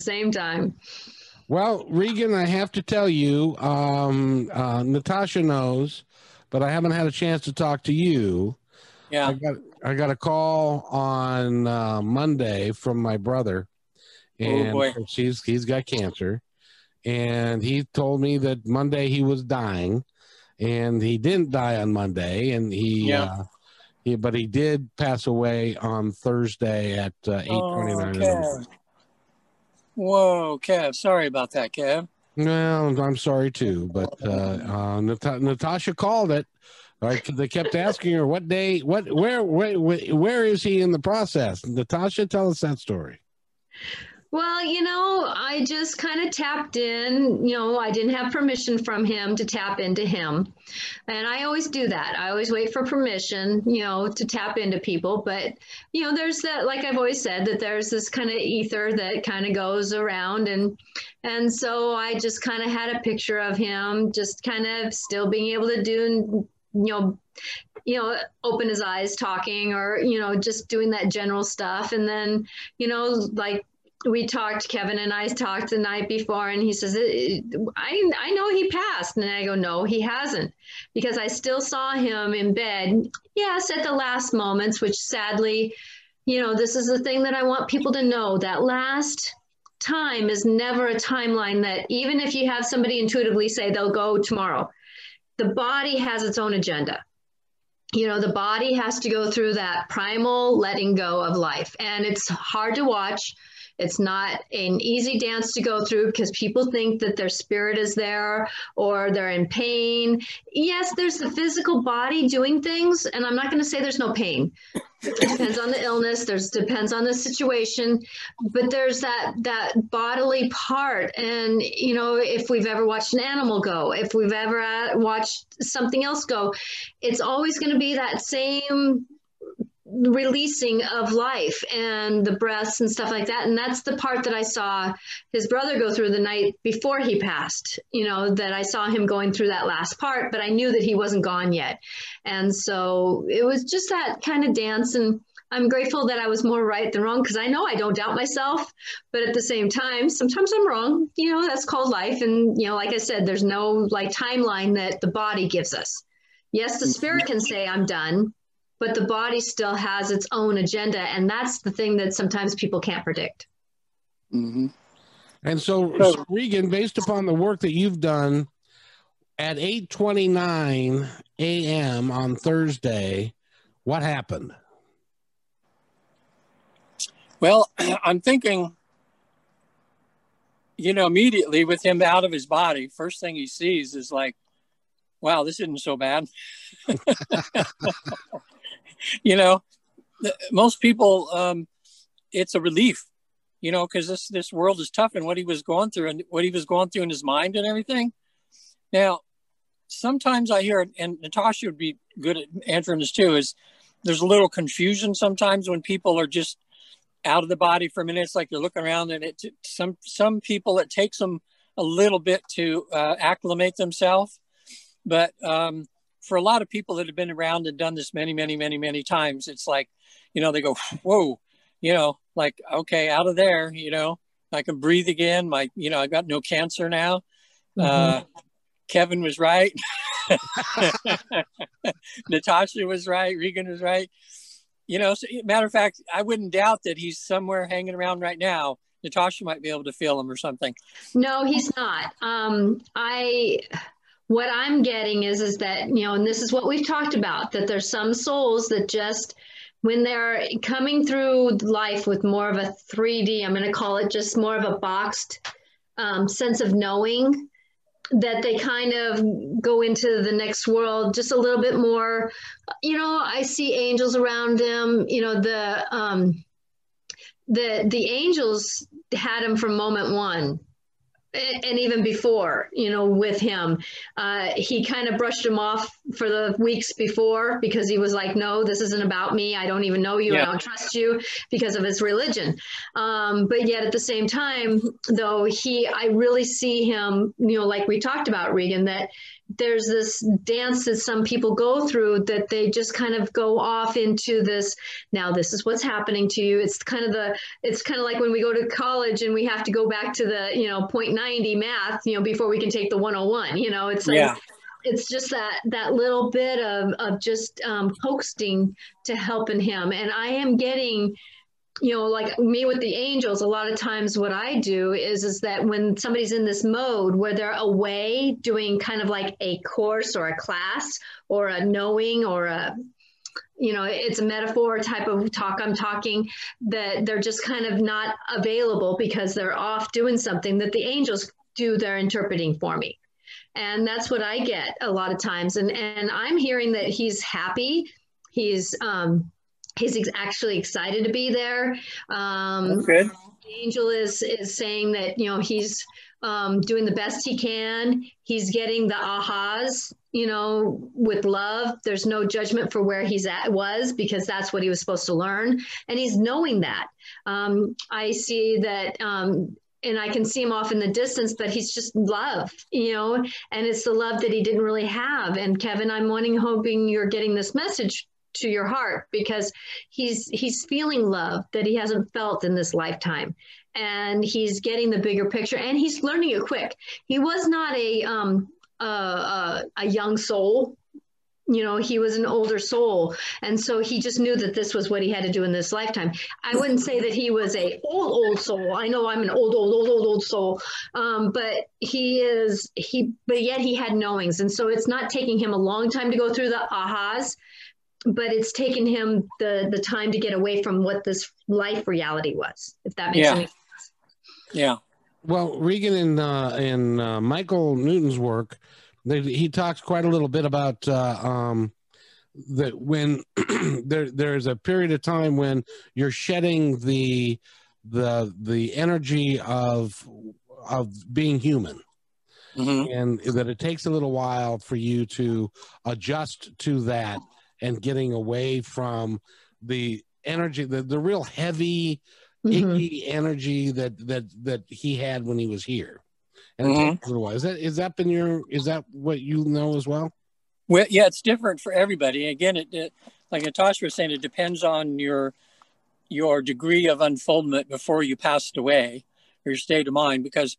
Same time. Well, Regan, I have to tell you, um, uh, Natasha knows, but I haven't had a chance to talk to you. Yeah. I got I got a call on uh, Monday from my brother, Oh, and boy. he's he's got cancer, and he told me that Monday he was dying, and he didn't die on Monday, and he Yeah. uh, he but he did pass away on Thursday at uh, eight twenty nine. Oh, Kev. Whoa, Kev. Sorry about that, Kev. Well, I'm sorry too, but uh, uh, Nat- Natasha called it. Right? They kept asking her what day, what, where, where, where is he in the process? Natasha, tell us that story. Well, you know, I just kind of tapped in. You know, I didn't have permission from him to tap into him. And I always do that. I always wait for permission, you know, to tap into people. But, you know, there's that, like I've always said, that there's this kind of ether that kind of goes around. And, and so I just kind of had a picture of him just kind of still being able to do, you know, you know, open his eyes talking or, you know, just doing that general stuff. And then, you know, like we talked, Kevin and I talked the night before, and he says, uh, uh, I, I know he passed. And I go, no, he hasn't, because I still saw him in bed. Yes, at the last moments, which sadly, you know, this is the thing that I want people to know that last time is never a timeline that even if you have somebody intuitively say they'll go tomorrow, the body has its own agenda you know the body has to go through that primal letting go of life and it's hard to watch it's not an easy dance to go through because people think that their spirit is there or they're in pain. Yes there's the physical body doing things and i'm not going to say there's no pain. It depends on the illness there's depends on the situation but there's that that bodily part. And you know if we've ever watched an animal go if we've ever uh, watched something else go it's always going to be that same releasing of life and the breaths and stuff like that. And that's the part that i saw his brother go through the night before he passed you know that i saw him going through that last part but i knew that he wasn't gone yet. And so it was just that kind of dance and i'm grateful that i was more right than wrong because i know i don't doubt myself but at the same time sometimes i'm wrong you know that's called life. And you know like i said there's no like timeline that the body gives us. Yes the spirit can say i'm done but the body still has its own agenda and that's the thing that sometimes people can't predict Mm-hmm. And so, So- so Regan, based upon the work that you've done at 8:29 a.m. on Thursday, what happened? Well, I'm thinking, you know, immediately with him out of his body, first thing he sees is like, wow, this isn't so bad. you know, most people, um, it's a relief, you know, because this this world is tough and what he was going through and what he was going through in his mind and everything. Now, sometimes I hear, and Natasha would be good at answering this too, is there's a little confusion sometimes when people are just out of the body for a minute. It's like they're looking around, and it some some people it takes them a little bit to uh, acclimate themselves. But um, for a lot of people that have been around and done this many, many, many, many times, it's like, you know, they go, whoa, you know, like okay, out of there, you know, I can breathe again. My, you know, I got no cancer now. Uh, Kevin was right. Natasha was right. Regan was right. You know, so, matter of fact, I wouldn't doubt that he's somewhere hanging around right now. Natasha might be able to feel him or something. No, he's not. Um, I what I'm getting is is that you know, and this is what we've talked about that there's some souls that just when they're coming through life with more of a 3D, I'm going to call it just more of a boxed um, sense of knowing. that they kind of go into the next world just a little bit more. You know, I see angels around them. You know, the um, the the angels had him from moment one and even before, you know, with him, uh, he kind of brushed him off for the weeks before because he was like, "No, this isn't about me. I don't even know you. Yeah. I don't trust you," because of his religion. Um, but yet, at the same time, though, he, I really see him, you know, like we talked about, Regan, that there's this dance that some people go through that they just kind of go off into this now this is what's happening to you. It's kind of the it's kind of like when we go to college and we have to go back to the you know 0.90 math you know before we can take the 101 you know? It's like yeah. it's just that that little bit of of just um, coaxing to helping him. And i am getting you know like me with the angels a lot of times what i do is is that when somebody's in this mode where they're away doing kind of like a course or a class or a knowing or a you know it's a metaphor type of talk i'm talking that they're just kind of not available because they're off doing something that the angels do their interpreting for me. And that's what i get a lot of times. And and i'm hearing that he's happy. He's um he's ex- actually excited to be there. Um. Angel is is saying that you know he's um, doing the best he can. He's getting the ahas, you know, with love. There's no judgment for where he's at was because that's what he was supposed to learn, and he's knowing that. Um, I see that. Um, and I can see him off in the distance, but he's just love, you know, and it's the love that he didn't really have. And Kevin, I'm wanting, hoping you're getting this message to your heart because he's he's feeling love that he hasn't felt in this lifetime. And he's getting the bigger picture and he's learning it quick. He was not a um a, a young soul. You know he was an older soul. And so he just knew that this was what he had to do in this lifetime. I wouldn't say that he was a old old soul. I know i'm an old old old old old soul. Um, but he is he but yet he had knowings. And so it's not taking him a long time to go through the ahas but it's taken him the the time to get away from what this life reality was if that makes yeah. any sense yeah well regan in uh in uh, michael newton's work they, he talks quite a little bit about uh, um that when there there's a period of time when you're shedding the the the energy of of being human mm-hmm. and that it takes a little while for you to adjust to that and getting away from the energy, the, the real heavy, mm-hmm. icky energy that that that he had when he was here. And mm-hmm. it Is that is that been your is that what you know as well? Well, yeah, it's different for everybody. Again, it, it like Natasha was saying, it depends on your your degree of unfoldment before you passed away, or your state of mind. Because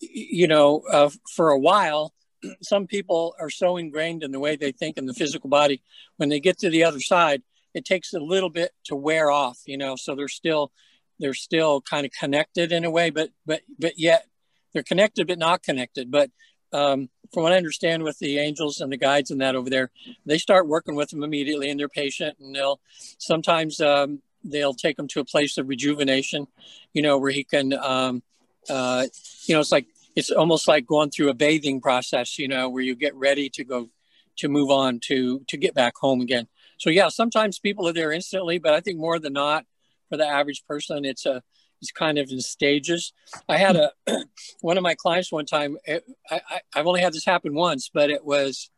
you know, uh, for a while, some people are so ingrained in the way they think in the physical body when they get to the other side it takes a little bit to wear off you know so they're still they're still kind of connected in a way but but but yet they're connected but not connected. But um, from what i understand with the angels and the guides and that over there they start working with them immediately and they're patient and they'll sometimes um, they'll take them to a place of rejuvenation you know where he can um, uh, you know it's like it's almost like going through a bathing process, you know, where you get ready to go to move on to to get back home again. So yeah, sometimes people are there instantly, but I think more than not for the average person, it's a it's kind of in stages. I had a one of my clients one time. It, I, I I've only had this happen once, but it was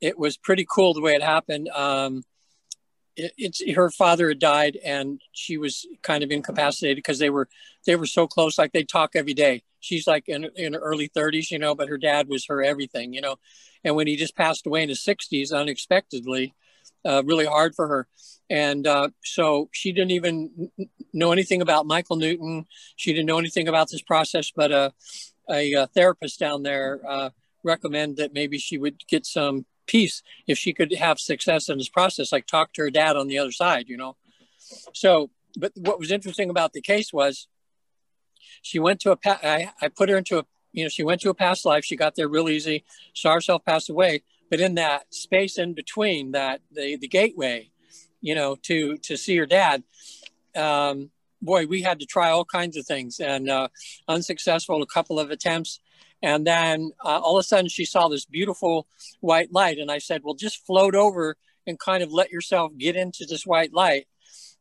it was pretty cool the way it happened. Um, it, it's her father had died and she was kind of incapacitated because they were they were so close like they'd talk every day she's like in, in her early 30s, you know, but her dad was her everything, you know. And when he just passed away in his 60s unexpectedly, uh, really hard for her. And uh, so she didn't even know anything about Michael Newton. She didn't know anything about this process, but uh, a, a, therapist down there uh, recommended that maybe she would get some peace if she could have success in this process, like talk to her dad on the other side, you know. So, but what was interesting about the case was she went to a I, I put her into a you know she went to a past life she got there real easy saw herself pass away but in that space in between that the the gateway you know to to see her dad um, boy we had to try all kinds of things and uh, unsuccessful a couple of attempts And then uh, all of a sudden she saw this beautiful white light. And I said, well, just float over and kind of let yourself get into this white light.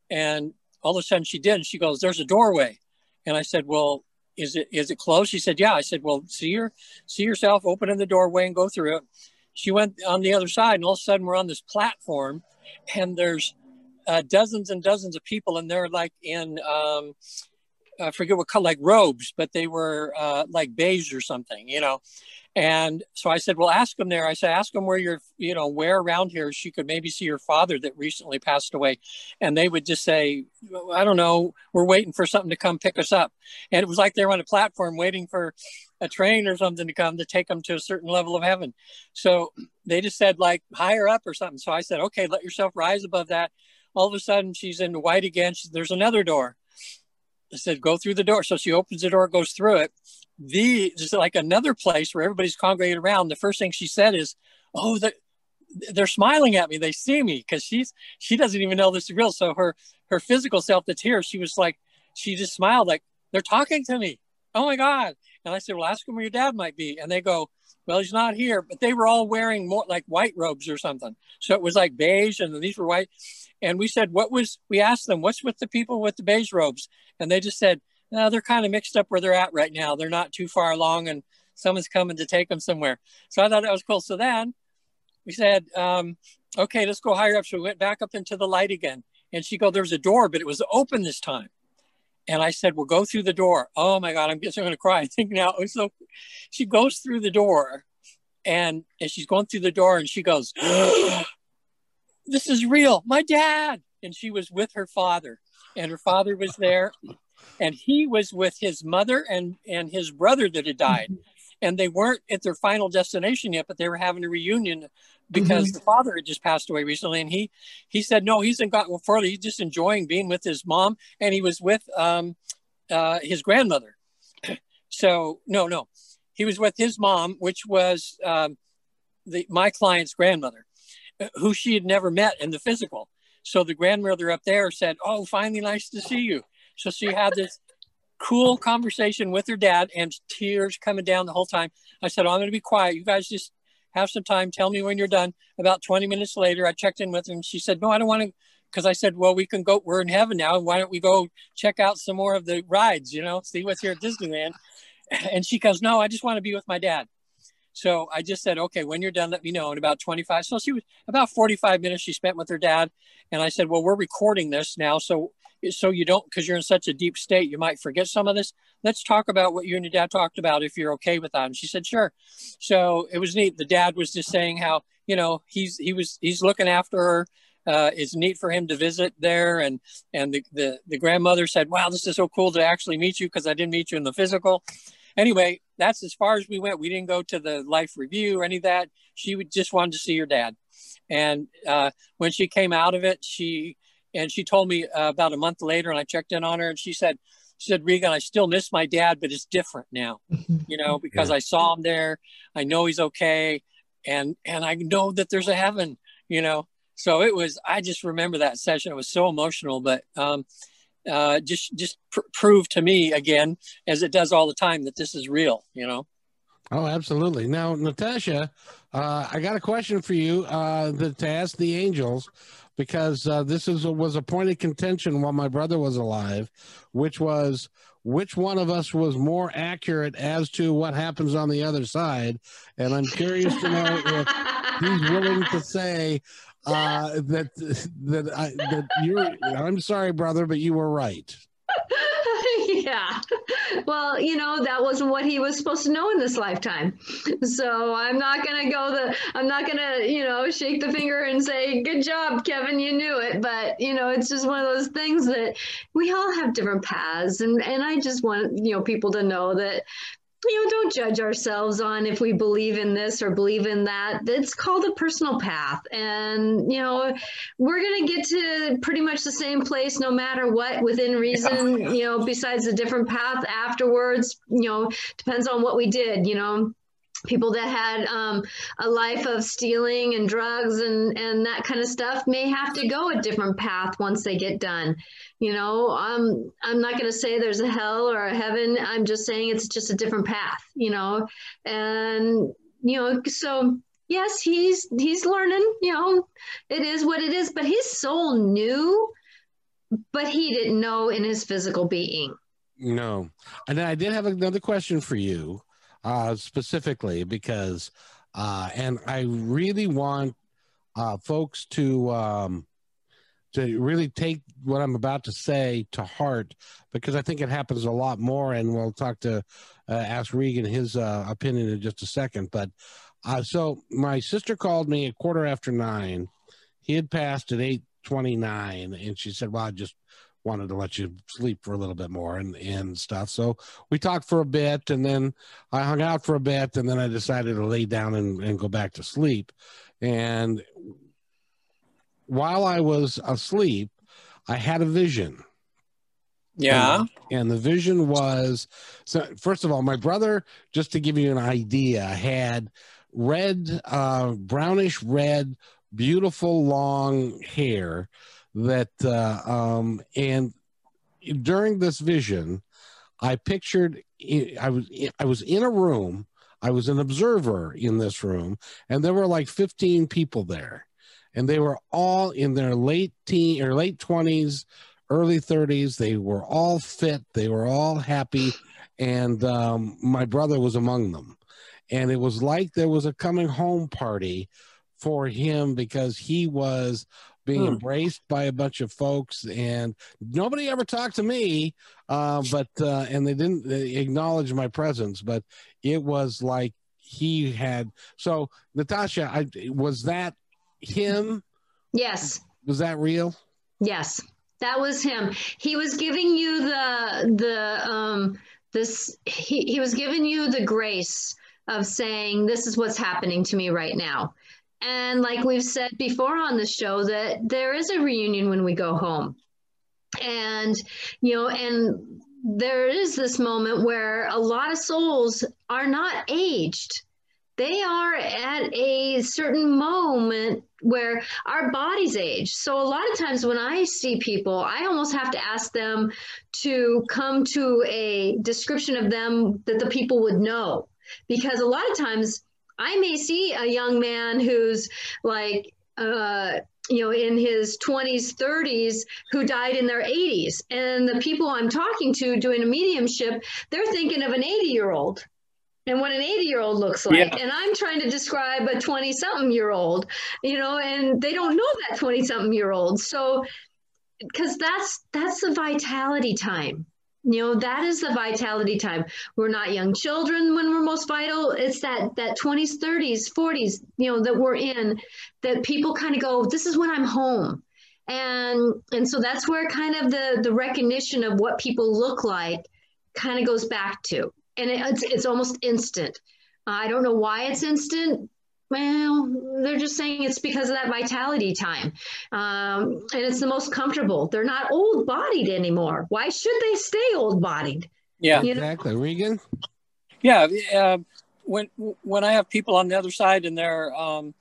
And all of a sudden she did. And she goes, there's a doorway. And I said, well, is it is it closed? She said, yeah. I said, well, see your see yourself open in the doorway and go through it. She went on the other side, and all of a sudden we're on this platform, and there's uh, dozens and dozens of people, and they're like in um, I forget what color, like robes, but they were uh, like beige or something, you know. And so I said, well, ask them there. I said, ask them where you're, you know, where around here she could maybe see her father that recently passed away. And they would just say, I don't know, we're waiting for something to come pick us up. And it was like they were on a platform waiting for a train or something to come to take them to a certain level of heaven. So they just said like higher up or something. So I said, okay, let yourself rise above that. All of a sudden she's in white again. She, there's another door. I said, go through the door. So she opens the door, goes through it. The just like another place where everybody's congregated around. The first thing she said is, "Oh, the, they're smiling at me. They see me because she's she doesn't even know this is real. So her her physical self that's here, she was like, she just smiled like they're talking to me. Oh my god! And I said, well, ask them where your dad might be. And they go, well, he's not here. But they were all wearing more like white robes or something. So it was like beige, and these were white. And we said, what was? We asked them, what's with the people with the beige robes? And they just said, no, they're kind of mixed up where they're at right now. They're not too far along, and someone's coming to take them somewhere. So I thought that was cool. So then we said, um, okay, let's go higher up. So we went back up into the light again. And she go, there's a door, but it was open this time. And I said, well, go through the door. Oh my God, I'm just going to cry. I think now, so she goes through the door and, and she's going through the door and she goes, this is real. My dad. And she was with her father and her father was there and he was with his mother and and his brother that had died and they weren't at their final destination yet but they were having a reunion because mm-hmm. the father had just passed away recently and he he said no he's in gotten further he's just enjoying being with his mom and he was with um uh his grandmother so no no he was with his mom which was um the my client's grandmother who she had never met in the physical so the grandmother up there said, Oh, finally nice to see you. So she had this cool conversation with her dad and tears coming down the whole time. I said, oh, I'm going to be quiet. You guys just have some time. Tell me when you're done. About 20 minutes later, I checked in with her and she said, No, I don't want to. Because I said, Well, we can go. We're in heaven now. Why don't we go check out some more of the rides, you know, see what's here at Disneyland? And she goes, No, I just want to be with my dad. So I just said, okay, when you're done, let me know. In about 25, so she was about 45 minutes she spent with her dad. And I said, well, we're recording this now. So, so you don't, cause you're in such a deep state, you might forget some of this. Let's talk about what you and your dad talked about if you're okay with that. And she said, sure. So it was neat. The dad was just saying how, you know, he's, he was, he's looking after her. Uh, it's neat for him to visit there. And, and the, the, the grandmother said, wow, this is so cool to actually meet you. Cause I didn't meet you in the physical anyway, that's as far as we went. We didn't go to the life review or any of that. She would just wanted to see her dad. And uh, when she came out of it, she and she told me uh, about a month later, and I checked in on her, and she said, she said, Regan, I still miss my dad, but it's different now, you know, because yeah. I saw him there. I know he's okay, and and I know that there's a heaven, you know. So it was. I just remember that session. It was so emotional, but um, uh, just just pr- prove to me again, as it does all the time, that this is real. You know. Oh, absolutely. Now, Natasha, uh, I got a question for you uh, to ask the angels because uh, this is was a point of contention while my brother was alive, which was which one of us was more accurate as to what happens on the other side, and I'm curious to know if he's willing to say uh, that that I, that you're. I'm sorry, brother, but you were right. yeah. Well, you know, that wasn't what he was supposed to know in this lifetime. So I'm not going to go the, I'm not going to, you know, shake the finger and say, good job, Kevin, you knew it. But, you know, it's just one of those things that we all have different paths. And, and I just want, you know, people to know that you know, don't judge ourselves on if we believe in this or believe in that. It's called a personal path. And, you know, we're going to get to pretty much the same place no matter what within reason, yeah. you know, besides a different path afterwards, you know, depends on what we did, you know. people that had um, a life of stealing and drugs and and that kind of stuff may have to go a different path once they get done you know I'm i'm not going to say there's a hell or a heaven. I'm just saying it's just a different path you know? And you know so yes he's he's learning you know it is what it is but his soul knew but he didn't know in his physical being. No. And then i did have another question for you uh, specifically because, uh, and I really want uh, folks to um, to really take what I'm about to say to heart because I think it happens a lot more. And we'll talk to uh, ask Regan his uh, opinion in just a second. But uh, so my sister called me a quarter after nine. He had passed at eight twenty nine, and she said, "Well, I just wanted to let you sleep for a little bit more and, and stuff. So we talked for a bit and then I hung out for a bit and then I decided to lay down and, and go back to sleep. And while I was asleep, I had a vision. Yeah. And, and the vision was so first of all, my brother, just to give you an idea, had red, uh, brownish red, beautiful long hair that uh, um, and during this vision i pictured i was i was in a room i was an observer in this room and there were like 15 people there and they were all in their late teen or late 20s early 30s they were all fit. They were all happy. And um, my brother was among them. And it was like there was a coming home party for him because he was being hmm. embraced by a bunch of folks. And nobody ever talked to me uh, but uh, and they didn't acknowledge my presence but it was like he had so natasha I, was that him? Yes. Was that real? Yes. That was him. He was giving you the the um this he, he was giving you the grace of saying this is what's happening to me right now. And like we've said before on the show, that there is a reunion when we go home. And, you know, and there is this moment where a lot of souls are not aged. They are at a certain moment where our bodies age. So a lot of times when I see people, I almost have to ask them to come to a description of them that the people would know. Because a lot of times I may see a young man who's like, uh, you know, in his 20s, 30s, who died in their 80s. And the people I'm talking to doing a mediumship, they're thinking of an 80 year old and what an 80 year old looks like. Yeah. And I'm trying to describe a 20 something year old, you know, and they don't know that 20 something year old. So, because that's that's the vitality time you know that is the vitality time we're not young children when we're most vital it's that that 20s 30s 40s you know that we're in that people kind of go this is when i'm home and and so that's where kind of the the recognition of what people look like kind of goes back to and it, it's, it's almost instant i don't know why it's instant well, they're just saying it's because of that vitality time. Um, and it's the most comfortable. They're not old bodied anymore. Why should they stay old bodied? Yeah, you know? exactly. Regan? Yeah. Uh, when, when I have people on the other side and they're, um,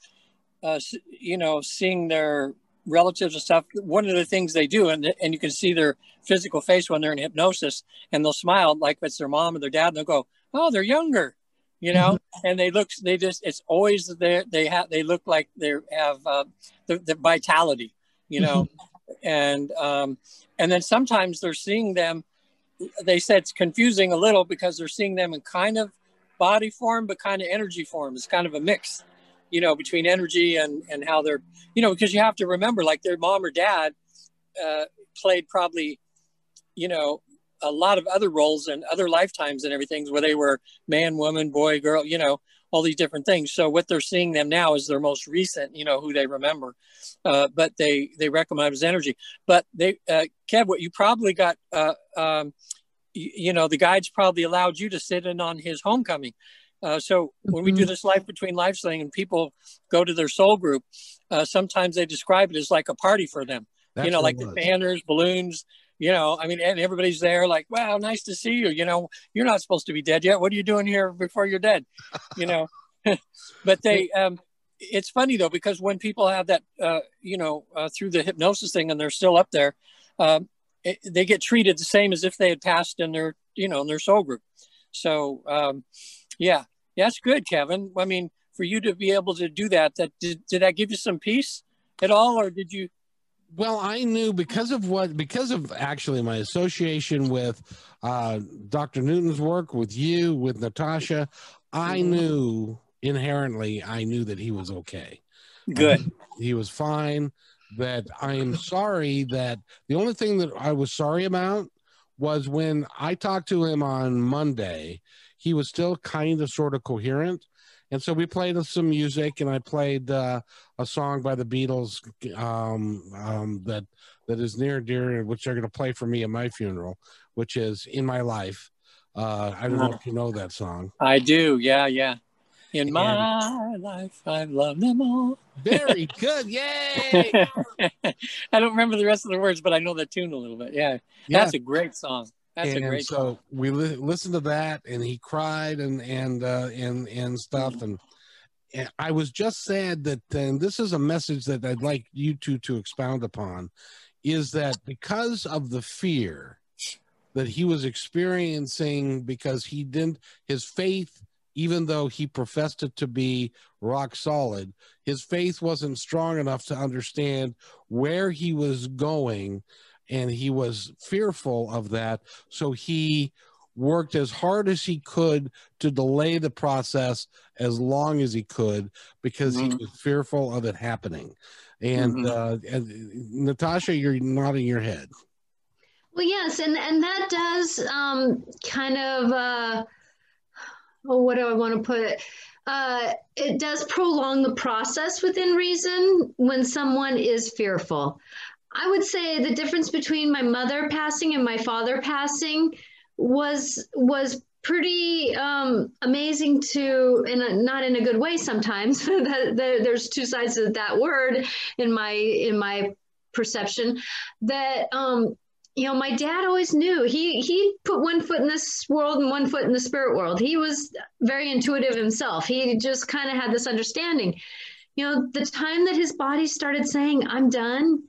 uh, you know, seeing their relatives and stuff, one of the things they do, and, and you can see their physical face when they're in hypnosis, and they'll smile like it's their mom or their dad, and they'll go, "Oh, they're younger," you know mm-hmm. and they look they just it's always there they have they look like they have uh, the, the vitality you know mm-hmm. and um and then sometimes they're seeing them they said it's confusing a little because they're seeing them in kind of body form but kind of energy form it's kind of a mix you know between energy and and how they're you know because you have to remember like their mom or dad uh, played probably you know a lot of other roles and other lifetimes and everything where they were man, woman, boy, girl, you know, all these different things. So what they're seeing them now is their most recent, you know, who they remember, uh, but they they recognize energy. But they, uh, Kev, what you probably got, uh, um, you, you, know, the guides probably allowed you to sit in on his homecoming. Uh, so when we do mm-hmm. this life between lives thing and people go to their soul group, uh, sometimes they describe it as like a party for them. That's you know, like the banners, balloons, you know, I mean, and everybody's there like, wow, nice to see you. You know, you're not supposed to be dead yet. What are you doing here before you're dead? You know, but they, um, it's funny though, because when people have that, uh, you know, uh, through the hypnosis thing and they're still up there, um, it, they get treated the same as if they had passed in their, you know, in their soul group. So, um, yeah, that's good, Kevin. I mean, for you to be able to do that, that did, did that give you some peace at all, or did you? Well, I knew because of what because of actually my association with uh, Dr. Newton's work with you with Natasha, I mm-hmm. knew inherently I knew that he was okay. Good. Um, he was fine. That I am sorry that the only thing that I was sorry about was when I talked to him on Monday, he was still kind of sort of coherent and so we played some music, and I played uh, a song by the Beatles um, um, that that is near and dear, which they're going to play for me at my funeral, which is "In My Life." Uh, I don't know if you know that song. I do. Yeah, yeah. In and my life, I've loved them all. Very good. Yay! I don't remember the rest of the words, but I know the tune a little bit. Yeah, yeah. that's a great song. That's and a great. So song. we li- listened to that, and he cried and and uh, and and stuff, and, and I was just sad that. And this is a message that I'd like you two to expound upon, is that because of the fear that he was experiencing, because he didn't his faith even though he professed it to be rock solid, his faith wasn't strong enough to understand where he was going and he was fearful of that. So he worked as hard as he could to delay the process as long as he could because mm-hmm. he was fearful of it happening. And, mm-hmm. uh, and Natasha, you're nodding your head. Well, yes, and and that does um, kind of uh, oh, what do I want to put it? Uh, it does prolong the process within reason when someone is fearful. I would say the difference between my mother passing and my father passing was was pretty um, amazing to, in a, not in a good way sometimes. There's two sides of that word in my in my perception. That um, you know, my dad always knew he he put one foot in this world and one foot in the spirit world. He was very intuitive himself. He just kind of had this understanding. You know, the time that his body started saying, "I'm done,"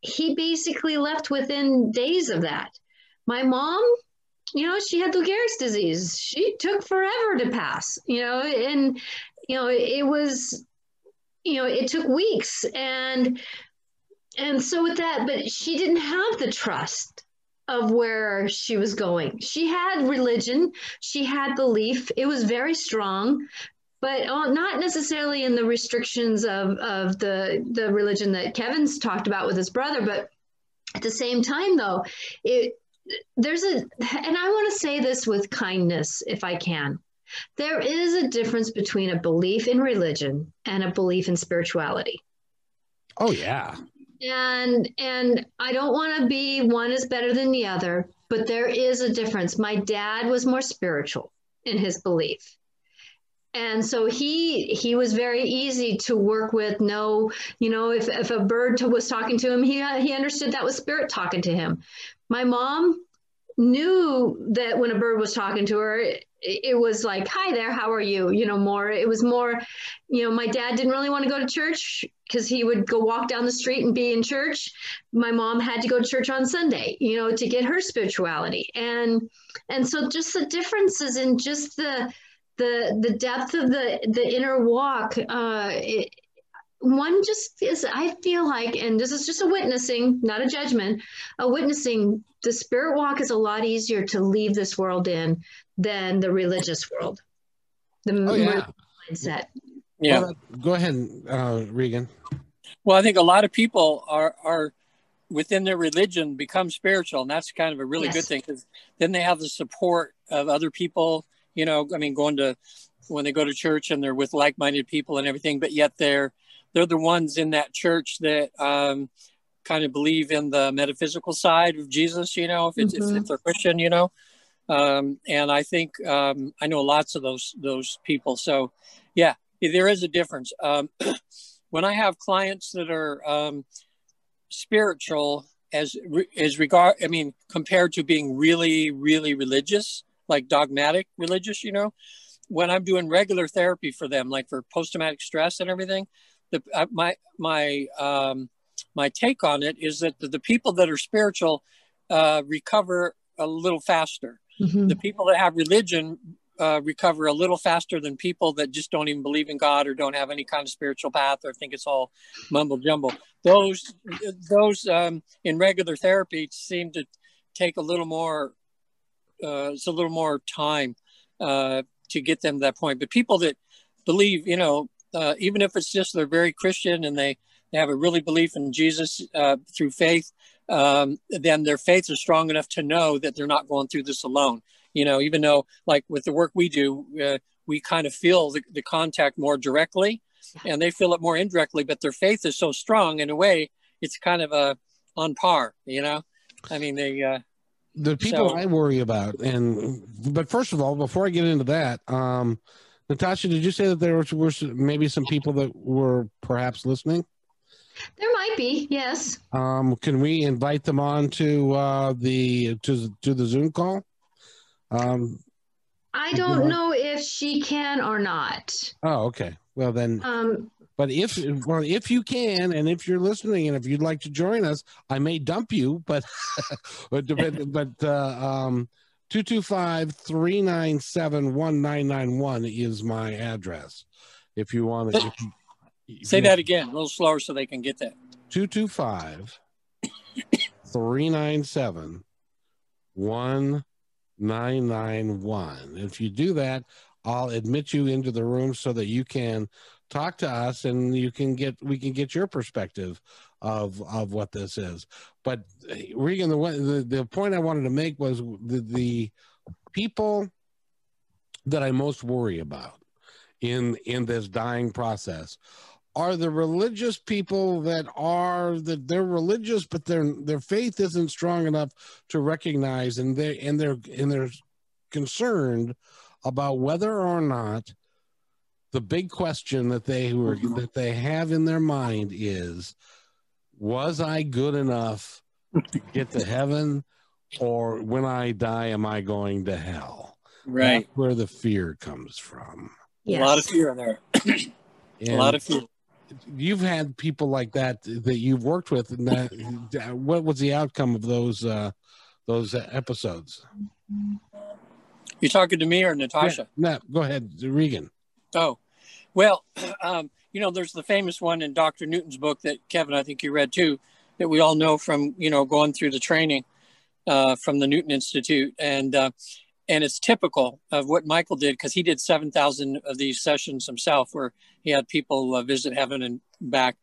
he basically left within days of that. My mom, you know, she had Lou Gehrig's disease. She took forever to pass, you know, and, you know, it was, you know, it took weeks. And, and so with that, but she didn't have the trust of where she was going. She had religion, she had belief. It was very strong, but uh, not necessarily in the restrictions of, of the, the religion that Kevin's talked about with his brother. But at the same time, though, it, there's a, and I want to say this with kindness, if I can. There is a difference between a belief in religion and a belief in spirituality. Oh, yeah. And and I don't want to be one is better than the other, but there is a difference. My dad was more spiritual in his belief and so he he was very easy to work with. No you know if, if a bird was talking to him he he understood that was spirit talking to him. My mom knew that when a bird was talking to her it, it was like hi there how are you? You know more it was more you know my dad didn't really want to go to church because he would go walk down the street and be in church. My mom had to go to church on sunday you know to get her spirituality. And and so just the differences in just the the the depth of the the inner walk uh, it, one just is i feel like and this is just a witnessing not a judgment a witnessing the spirit walk is a lot easier to leave this world in than the religious world. The oh, yeah. mindset. Yeah. Well, go ahead uh, regan. Well i think a lot of people are are within their religion become spiritual and that's kind of a really yes. good thing because then they have the support of other people you know i mean going to when they go to church and they're with like-minded people and everything but yet they're they're the ones in that church that um, kind of believe in the metaphysical side of jesus you know if it's mm-hmm. if, if, they're christian you know. Um, and i think um, i know lots of those those people. So yeah there is a difference. Um, when i have clients that are um, spiritual as as regard i mean compared to being really really religious like dogmatic religious you know when i'm doing regular therapy for them like for post-traumatic stress and everything the uh, my my um my take on it is that the, the people that are spiritual uh, recover a little faster mm-hmm. the people that have religion uh, recover a little faster than people that just don't even believe in God or don't have any kind of spiritual path or think it's all mumble jumble. Those those um, in regular therapy seem to take a little more. Uh, it's a little more time uh, to get them to that point. But people that believe, you know, uh, even if it's just they're very Christian and they, they have a really belief in Jesus uh, through faith, um, then their faith is strong enough to know that they're not going through this alone you know even though like with the work we do uh, we kind of feel the, the contact more directly and they feel it more indirectly but their faith is so strong in a way it's kind of a on par you know i mean they uh the people so, i worry about and but first of all before i get into that um natasha did you say that there were, were maybe some people that were perhaps listening there might be yes um can we invite them on to uh the to to the zoom call um, I don't know if she can or not. Oh, okay. Well then. Um, but if well, if you can, and if you're listening, and if you'd like to join us, I may dump you. But but but uh, um, 225-397-1991 is my address. If you want to. Say that again, a little slower so they can get that. 225 397 991. If you do that, I'll admit you into the room so that you can talk to us and you can get we can get your perspective of of what this is. But uh, Regan, the the, the point I wanted to make was the, the people that I most worry about in in this dying process are the religious people that are that they're religious but their their faith isn't strong enough to recognize and they and they're and they're concerned about whether or not the big question that they were that they have in their mind is was i good enough to get to heaven or when i die am i going to hell right That's where the fear comes from yes. a lot of fear in there a lot of fear you've had people like that that you've worked with, and that, what was the outcome of those uh, those episodes? You talking to me or Natasha? Yeah, no, go ahead, Regan. Oh, well, um, you know, there's the famous one in Dr. Newton's book that Kevin, I think you read too, that we all know from you know going through the training uh, from the Newton Institute, and uh, and it's typical of what Michael did because he did 7,000 of these sessions himself where he had people uh, visit heaven and back.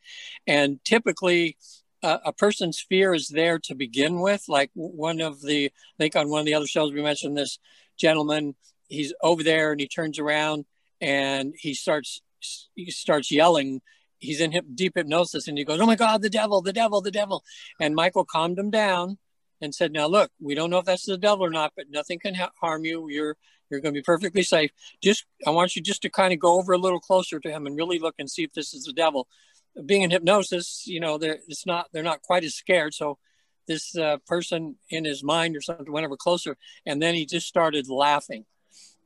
And typically, a person's fear is there to begin with. Like one of the, I think on one of the other shows we mentioned this gentleman, he's over there and he turns around and he starts he starts yelling. He's in hip, deep hypnosis and he goes, "Oh my God, the devil, the devil, the devil!" And Michael calmed him down and said, "Now look, we don't know if that's the devil or not, but nothing can ha- harm you. You're you're going to be perfectly safe. Just I want you just to kind of go over a little closer to him and really look and see if this is the devil." Being in hypnosis, you know, they're it's not they're not quite as scared. So this uh, person in his mind or something went over closer, and then he just started laughing,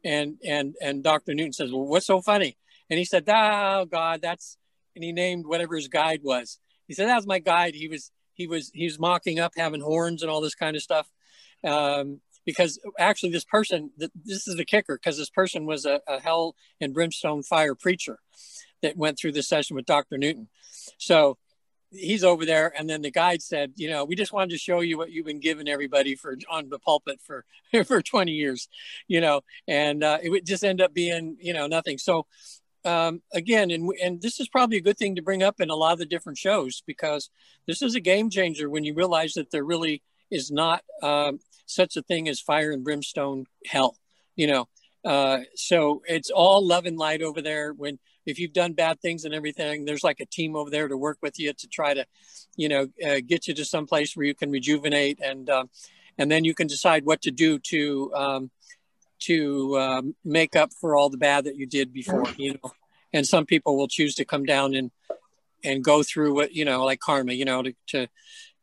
and and and Dr. Newton says, "Well, what's so funny?" And he said, "Oh God, that's," and he named whatever his guide was. He said, "That was my guide. He was." he was he was mocking up having horns and all this kind of stuff um, because actually this person this is the kicker because this person was a, a, hell and brimstone fire preacher that went through this session with dr newton so he's over there and then the guide said you know we just wanted to show you what you've been giving everybody for on the pulpit for for 20 years you know and uh, it would just end up being you know nothing so um, again, and and this is probably a good thing to bring up in a lot of the different shows because this is a game changer when you realize that there really is not um, such a thing as fire and brimstone hell. You know, uh, so it's all love and light over there. When if you've done bad things and everything, there's like a team over there to work with you to try to, you know, uh, get you to some place where you can rejuvenate and um, and then you can decide what to do to um, to um, make up for all the bad that you did before you know and some people will choose to come down and and go through what you know like karma you know to, to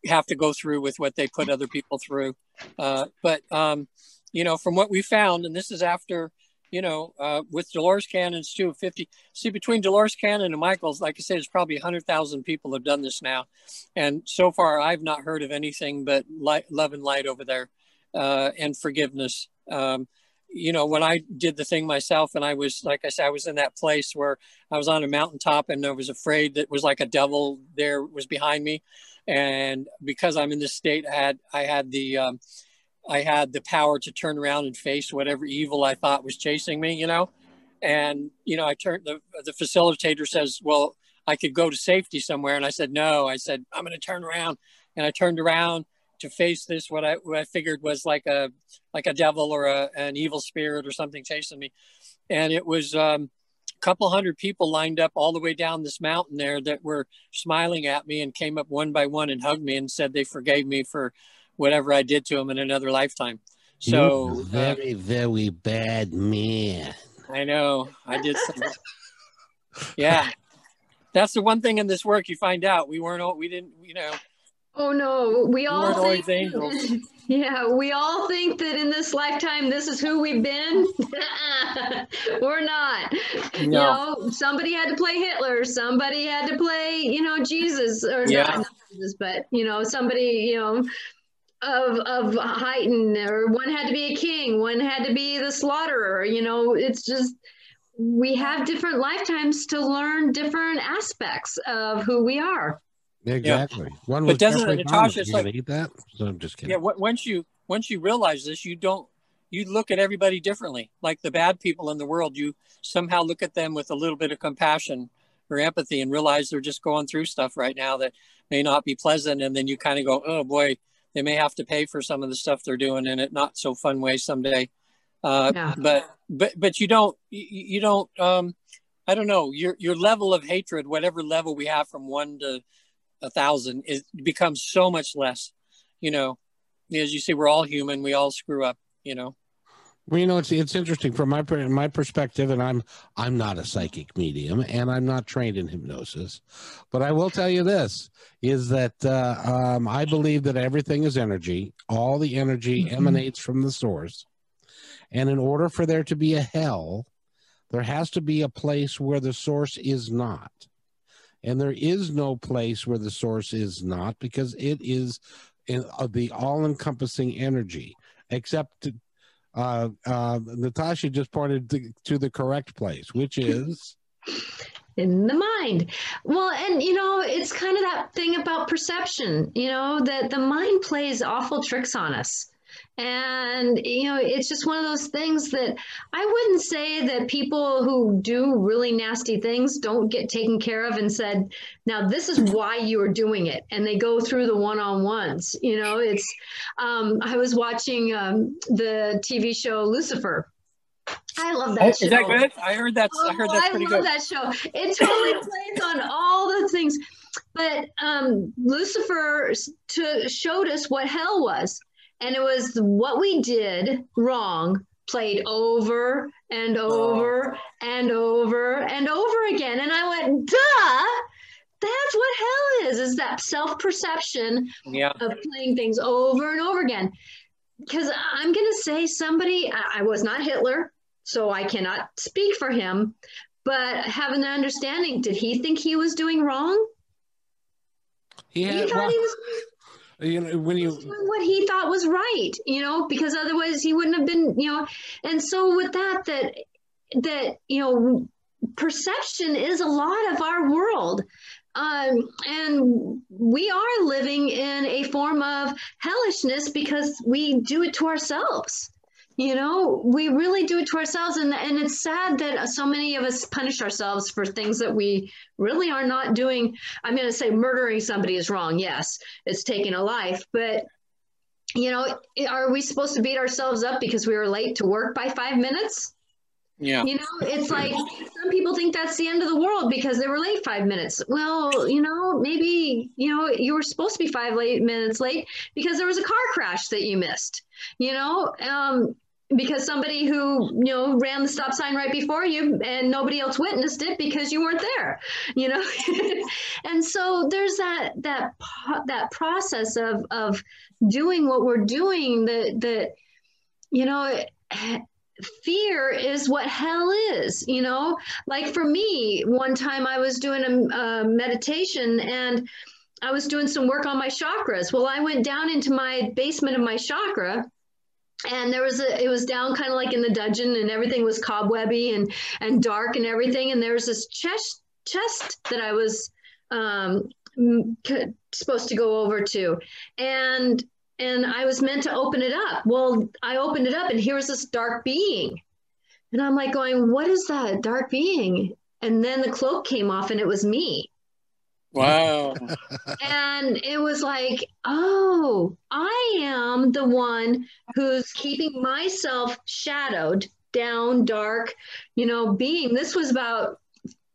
have to go through with what they put other people through. Uh, but um, you know, from what we found, and this is after you know, uh, with Dolores Cannon's 250. See, between Dolores Cannon and Michael's, like I said, it's probably 100,000 people have done this now. And so far, I've not heard of anything but light, love and light over there uh, and forgiveness. Um, you know, when I did the thing myself, and I was, like I said, I was in that place where I was on a mountaintop and I was afraid that was like a devil there was behind me. And because I'm in this state, I had, I had the, um, I had the power to turn around and face whatever evil I thought was chasing me, you know. And you know, I turned the the facilitator says, "Well, I could go to safety somewhere," and I said, "No." I said, "I'm going to turn around," and I turned around to face this what I what I figured was like a like a devil or a, an evil spirit or something chasing me, and it was um, a couple hundred people lined up all the way down this mountain there that were smiling at me and came up one by one and hugged me and said they forgave me for whatever I did to him in another lifetime. So very, uh, very bad man. I know. I did some. yeah, that's the one thing in this work you find out. We weren't. All we didn't. You know. Oh no, we all we think, angels. Yeah, we all think that in this lifetime this is who we've been. We're not. No. You know, somebody had to play Hitler, somebody had to play, you know, Jesus or yeah. not, not Jesus, but you know, somebody, you know, of of Haydn, or one had to be a king, one had to be the slaughterer. You know, it's just we have different lifetimes to learn different aspects of who we are. Exactly. Yeah. One was but doesn't Natasha it's like eat that? So I'm just kidding. Yeah. Once you once you realize this, you don't you look at everybody differently. Like the bad people in the world, you somehow look at them with a little bit of compassion or empathy and realize they're just going through stuff right now that may not be pleasant. And then you kind of go, oh boy, they may have to pay for some of the stuff they're doing in it not so fun way someday. Uh, yeah. but but but you don't you, you don't um, i don't know your your level of hatred whatever level we have from one to a thousand it becomes so much less you know. As you see we're all human we all screw up you know well, you know, it's it's interesting from my my perspective, and I'm I'm not a psychic medium, and I'm not trained in hypnosis, but I will tell you this: is that uh, um, I believe that everything is energy. All the energy mm-hmm. emanates from the source, and in order for there to be a hell, there has to be a place where the source is not, and there is no place where the source is not because it is in, uh, the all-encompassing energy except uh, uh, Natasha just pointed to, to the correct place, which is in the mind. Well, and you know, it's kind of that thing about perception, you know, that the mind plays awful tricks on us. And, you know, it's just one of those things that I wouldn't say that people who do really nasty things don't get taken care of and said, now this is why you are doing it. And they go through the one on ones. You know, it's, um, I was watching um, the TV show Lucifer. I love that oh, show. Is that good? I heard that. Oh, I heard that's pretty good. I love that show. It totally plays on all the things. But um, Lucifer to, showed us what hell was and it was what we did wrong played over and over oh. and over and over again and i went duh that's what hell is is that self-perception yeah. of playing things over and over again because i'm going to say somebody I, I was not hitler so i cannot speak for him but having an understanding did he think he was doing wrong yeah, he thought well, he was you know when you what he thought was right you know because otherwise he wouldn't have been you know and so with that that that you know perception is a lot of our world. Um, and we are living in a form of hellishness because we do it to ourselves you know we really do it to ourselves and, and it's sad that so many of us punish ourselves for things that we really are not doing. I'm going to say murdering somebody is wrong yes it's taking a life but you know are we supposed to beat ourselves up because we were late to work by five minutes? Yeah. You know it's like some people think that's the end of the world because they were late five minutes. Well you know maybe you know you were supposed to be five late minutes late because there was a car crash that you missed you know? Um because somebody who you know ran the stop sign right before you and nobody else witnessed it because you weren't there you know and so there's that that that process of of doing what we're doing that that you know fear is what hell is you know like for me one time i was doing a, a meditation and I was doing some work on my chakras. Well, I went down into my basement of my chakra and there was a it was down kind of like in the dungeon and everything was cobwebby and and dark and everything and there was this chest chest that I was um, supposed to go over to and and I was meant to open it up. Well, I opened it up and here was this dark being. And I'm like going, what is that dark being? And then the cloak came off and it was me. Wow. and it was like, oh, I am the one who's keeping myself shadowed, down, dark, you know, being. This was about,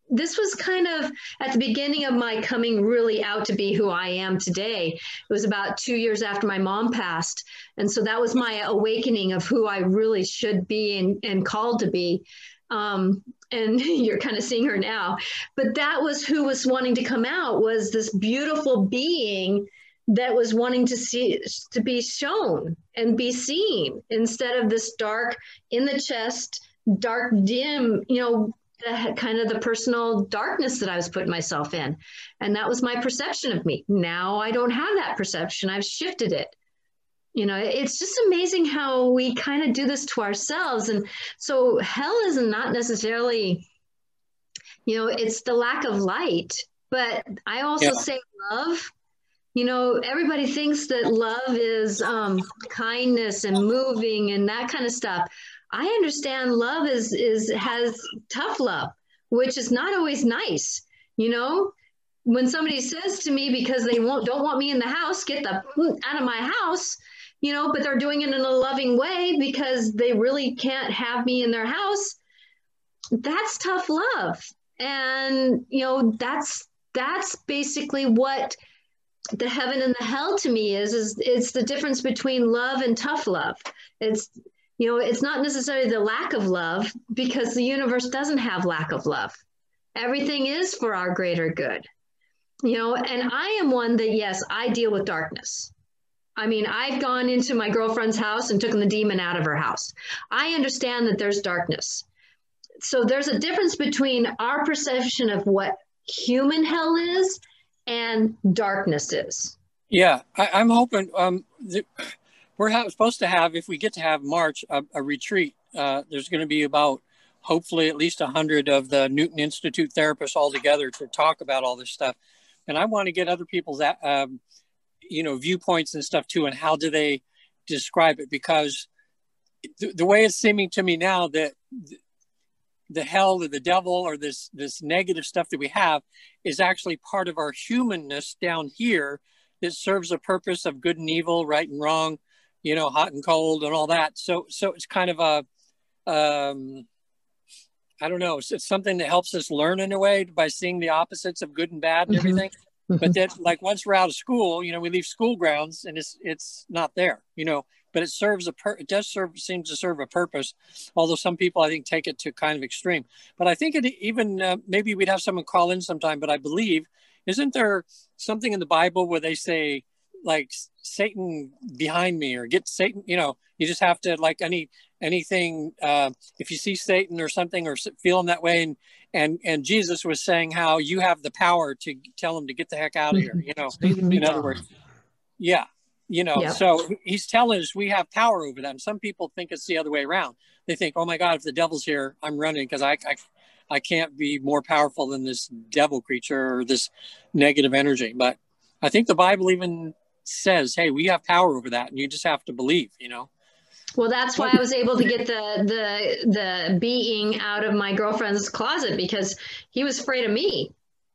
this was kind of at the beginning of my coming really out to be who I am today. It was about two years after my mom passed. And so that was my awakening of who I really should be and, and called to be. Um, and you're kind of seeing her now but that was who was wanting to come out was this beautiful being that was wanting to see to be shown and be seen instead of this dark in the chest dark dim you know the, kind of the personal darkness that I was putting myself in. And that was my perception of me. Now I don't have that perception. I've shifted it you know it's just amazing how we kind of do this to ourselves. And so hell is not necessarily you know it's the lack of light. But i also yeah. say love. You know everybody thinks that love is um, kindness and moving and that kind of stuff. I understand love is is has tough love which is not always nice you know? When somebody says to me because they won't don't want me in the house get the out of my house you know, but they're doing it in a loving way because they really can't have me in their house. That's tough love. And, you know, that's that's basically what the heaven and the hell to me is is it's the difference between love and tough love. It's you know, it's not necessarily the lack of love because the universe doesn't have lack of love. Everything is for our greater good. You know, and I am one that yes, I deal with darkness. I mean, I've gone into my girlfriend's house and taken the demon out of her house. I understand that there's darkness. So there's a difference between our perception of what human hell is and darkness is. Yeah, I, am hoping um, we're ha- supposed to have, if we get to have March, a, a retreat. Uh, there's going to be about hopefully at least 100 of the Newton Institute therapists all together to talk about all this stuff. And I want to get other people's um, you know viewpoints and stuff too and how do they describe it? Because the, the way it's seeming to me now that the hell or the devil or this this negative stuff that we have is actually part of our humanness down here that serves a purpose of good and evil right and wrong you know hot and cold and all that. So so it's kind of a um i don't know it's, it's something that helps us learn in a way by seeing the opposites of good and bad and mm-hmm. everything but then like once we're out of school you know we leave school grounds and it's it's not there you know but it serves a per it does serve seems to serve a purpose although some people i think take it to kind of extreme. But i think it even uh, maybe we'd have someone call in sometime but i believe isn't there something in the bible where they say like satan behind me or get satan you know you just have to like any anything uh, if you see satan or something or feeling that way and and and jesus was saying how you have the power to tell him to get the heck out of here you know. In other words yeah you know yeah. so he's telling us we have power over them. Some people think it's the other way around. They think oh my god if the devil's here i'm running because I, I i can't be more powerful than this devil creature or this negative energy. But i think the bible even says hey we have power over that and you just have to believe you know well, that's why I was able to get the the the being out of my girlfriend's closet because he was afraid of me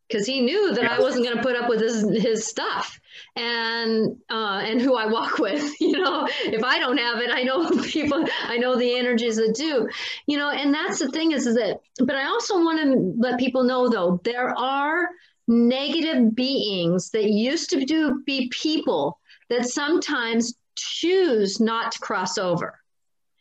because he knew that yeah. I wasn't going to put up with his his stuff and uh, and who I walk with. You know, if I don't have it, I know people. I know the energies that do. You know, and that's the thing is, is that. But I also want to let people know though there are negative beings that used to do be people that sometimes choose not to cross over.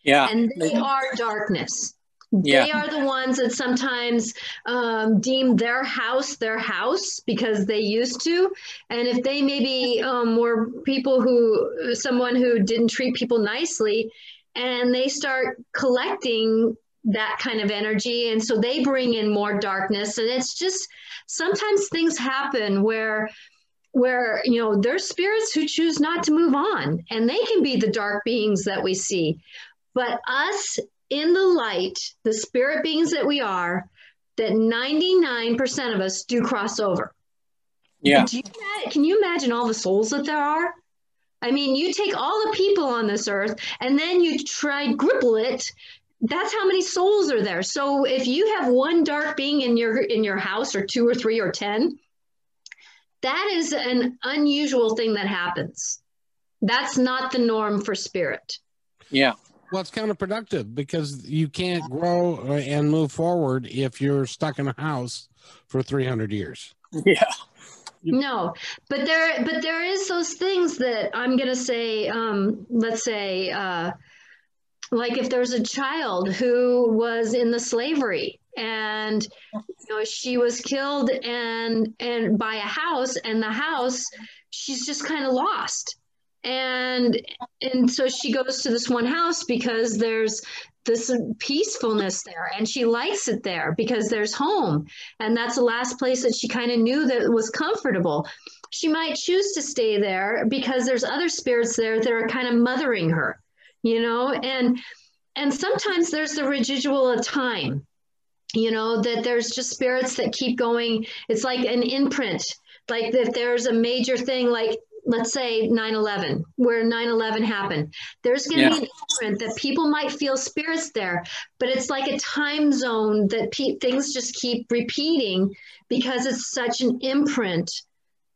Yeah. And they are darkness. Yeah. They are the ones that sometimes um, deem their house their house because they used to. And if they maybe um, were people who, someone who didn't treat people nicely, and they start collecting that kind of energy. And so they bring in more darkness. And it's just sometimes things happen where where you know there's spirits who choose not to move on and they can be the dark beings that we see but us in the light, the spirit beings that we are, that 99% of us do cross over. Yeah. You, can you imagine all the souls that there are? I mean, you take all the people on this earth and then you try to gripple it. That's how many souls are there. So if you have one dark being in your in your house or two or three or 10, that is an unusual thing that happens. That's not the norm for spirit. Yeah. Well, it's counterproductive because you can't grow and move forward if you're stuck in a house for 300 years. Yeah. No, but there, but there is those things that I'm gonna say. Um, let's say, uh, like if there's a child who was in the slavery and you know she was killed and and by a house and the house she's just kind of lost. And and so she goes to this one house because there's this peacefulness there and she likes it there because there's home. And that's the last place that she kind of knew that was comfortable. She might choose to stay there because there's other spirits there that are kind of mothering her you know? And and sometimes there's the residual of time you know that there's just spirits that keep going. It's like an imprint. Like if there's a major thing like let's say 9-11 where 9-11 happened there's going to yeah. be an imprint that people might feel spirits there but it's like a time zone that pe- things just keep repeating because it's such an imprint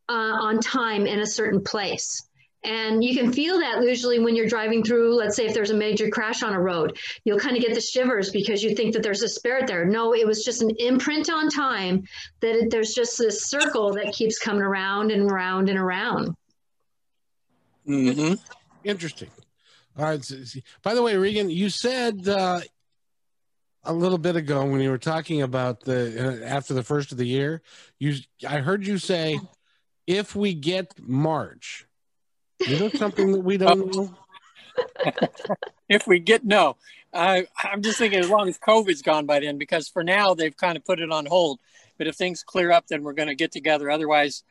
uh, on time in a certain place and you can feel that usually when you're driving through, let's say if there's a major crash on a road, you'll kind of get the shivers because you think that there's a spirit there. No, it was just an imprint on time that it, there's just this circle that keeps coming around and around and around. Mm-hmm. Interesting. All right. By the way, Regan, you said uh, a little bit ago when you were talking about the uh, after the first of the year, you I heard you say if we get March, you know something that we don't know. if we get no, I I'm just thinking as long as COVID's gone by then, because for now they've kind of put it on hold. But if things clear up, then we're going to get together. Otherwise,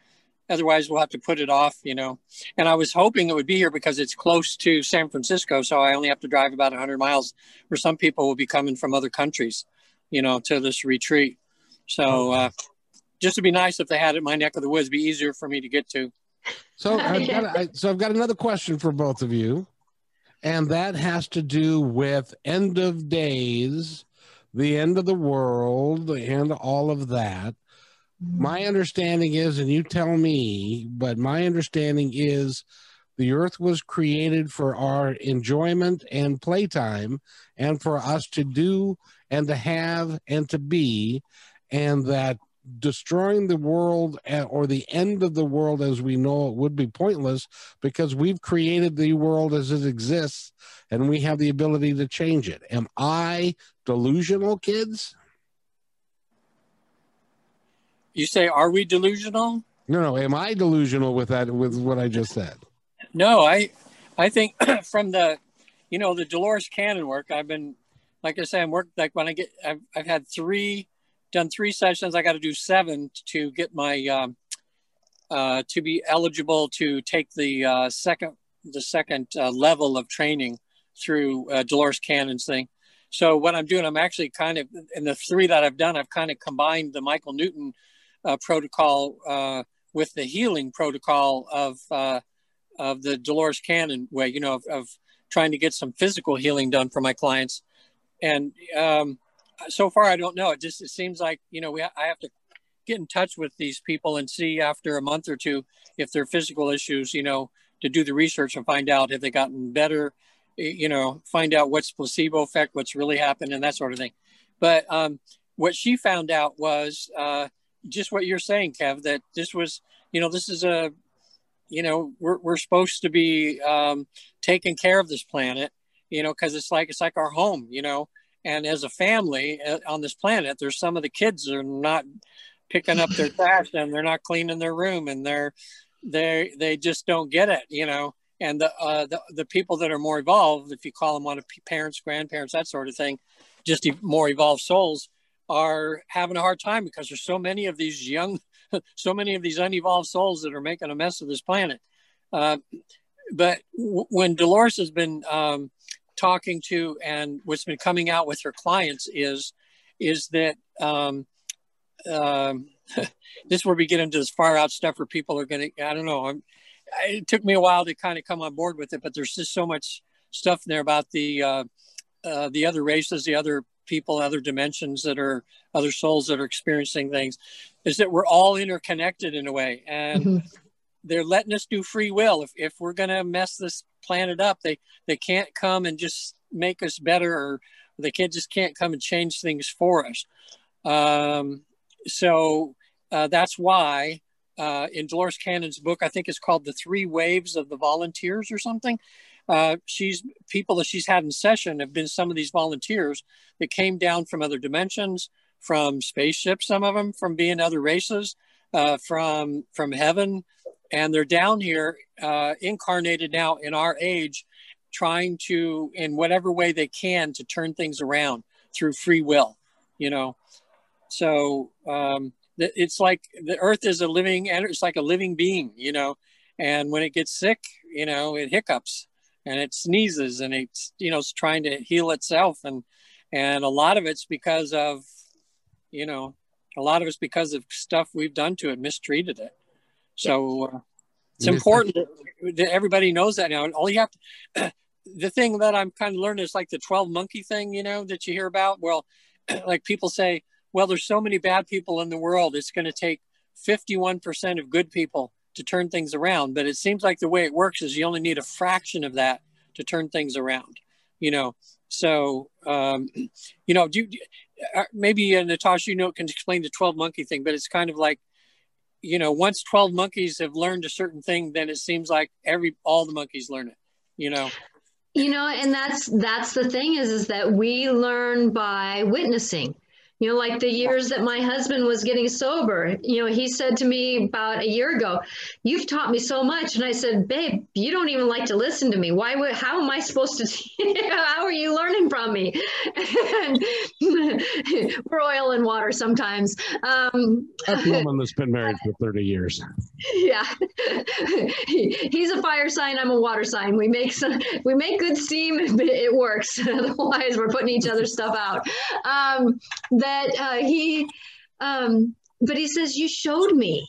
Otherwise, we'll have to put it off, you know. And I was hoping it would be here because it's close to San Francisco, so I only have to drive about 100 miles. Where some people will be coming from other countries, you know, to this retreat. So, uh, just to be nice if they had it my neck of the woods, be easier for me to get to. So I've got I, so I've got another question for both of you, and that has to do with end of days, the end of the world, and all of that. Mm-hmm. My understanding is, and you tell me, but my understanding is the earth was created for our enjoyment and playtime and for us to do and to have and to be, and that destroying the world or the end of the world as we know it would be pointless because we've created the world as it exists and we have the ability to change it. Am I delusional, kids? You say, are we delusional? No, no. Am I delusional with that? With what I just said? No, I, I think from the, you know, the Dolores Cannon work. I've been, like I say, I'm working. Like when I get, I've, I've had three, done three sessions. I got to do seven to get my, um, uh, to be eligible to take the uh, second, the second uh, level of training through uh, Dolores Cannon's thing. So what I'm doing, I'm actually kind of in the three that I've done, I've kind of combined the Michael Newton uh, protocol uh, with the healing protocol of uh, of the Dolores Cannon way, you know, of, of, trying to get some physical healing done for my clients. And um, so far, I don't know. It just it seems like you know we I have to get in touch with these people and see after a month or two if their physical issues, you know, to do the research and find out have they gotten better, you know, find out what's placebo effect, what's really happened, and that sort of thing. But um, what she found out was uh, just what you're saying, Kev, that this was, you know, this is a, you know, we're, we're supposed to be um, taking care of this planet you know, because it's like it's like our home, you know. And as a family uh, on this planet, there's some of the kids are not picking up their trash and they're not cleaning their room and they're they they just don't get it, you know. And the uh, the the people that are more evolved, if you call them one of parents, grandparents, that sort of thing, just more evolved souls are having a hard time because there's so many of these young, so many of these unevolved souls that are making a mess of this planet. Uh, but w- when Dolores has been um, talking to and what's been coming out with her clients is is that um, um, this is where we get into this far out stuff where people are going to I don't know. I'm, it took me a while to kind of come on board with it, but there's just so much stuff in there about the uh, uh, the other races, the other people, other dimensions that are other souls that are experiencing things, is that we're all interconnected in a way, and mm-hmm. They're letting us do free will. If if we're going to mess this planet up, they they can't come and just make us better, or they can't just can't come and change things for us. Um, so uh, that's why uh, in Dolores Cannon's book, I think it's called "The Three Waves of the Volunteers" or something. Uh, she's people that she's had in session have been some of these volunteers that came down from other dimensions, from spaceships, some of them from being other races, uh, from from heaven, and they're down here uh, incarnated now in our age, trying to in whatever way they can to turn things around through free will, you know. So um, it's like the Earth is a living, and it's like a living being, you know. And when it gets sick, you know, it hiccups and it sneezes and it's you know it's trying to heal itself and and a lot of it's because of you know a lot of it's because of stuff we've done to it mistreated it so uh, it's important that everybody knows that now and all you have to the thing that i'm kind of learning is like the 12 monkey thing you know that you hear about well like people say well there's so many bad people in the world it's going to take 51% of good people to turn things around. But it seems like the way it works is you only need a fraction of that to turn things around, you know. So, um, you know, do, do uh, maybe uh, Natasha, you know, can explain the 12 monkey thing, but it's kind of like, you know, once 12 monkeys have learned a certain thing, then it seems like every, all the monkeys learn it, you know? You know, and that's, that's the thing is, is that we learn by witnessing you know, like the years that my husband was getting sober, you know, he said to me about a year ago, "You've taught me so much," and I said, "Babe, you don't even like to listen to me. Why would? How am I supposed to? how are you learning from me?" we're oil and water sometimes. Um, That's a woman that's been married for thirty years. Yeah, he's a fire sign. I'm a water sign. We make some, we make good steam. It works. Otherwise, we're putting each other's stuff out. Um, that uh, he, um, but he says, You showed me.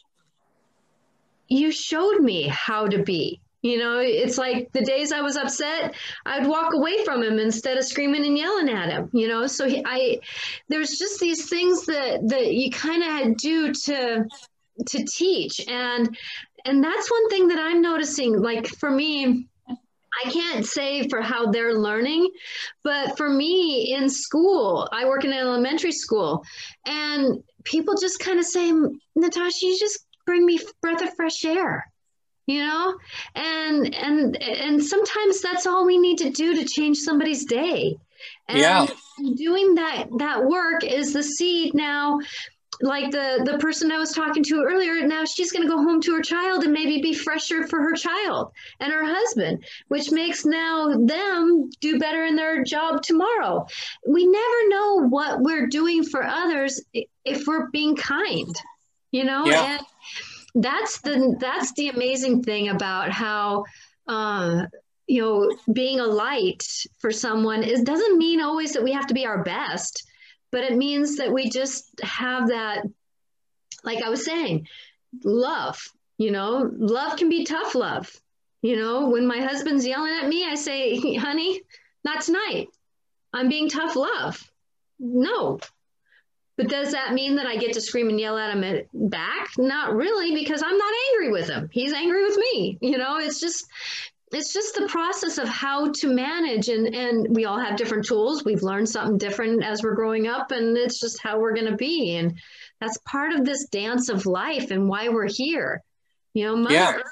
You showed me how to be. You know, it's like the days I was upset, I'd walk away from him instead of screaming and yelling at him. You know, so he, I, there's just these things that that you kind of do to to teach, and and that's one thing that I'm noticing. Like for me, I can't say for how they're learning, but for me in school, I work in an elementary school, and people just kind of say, Natasha, you just bring me breath of fresh air you know and and and sometimes that's all we need to do to change somebody's day and yeah. doing that that work is the seed now like the the person I was talking to earlier, now she's going to go home to her child and maybe be fresher for her child and her husband, which makes now them do better in their job tomorrow. We never know what we're doing for others if we're being kind, you know. Yeah. And that's the that's the amazing thing about how. Uh, you know, being a light for someone is doesn't mean always that we have to be our best but it means that we just have that like i was saying love you know? Love can be tough love you know? When my husband's yelling at me i say honey not tonight i'm being tough love. No. But does that mean that i get to scream and yell at him back? Not really because i'm not angry with him. He's angry with me you know? It's just it's just the process of how to manage and and we all have different tools. We've learned something different as we're growing up and it's just how we're going to be and that's part of this dance of life and why we're here. You know mother, yeah. earth,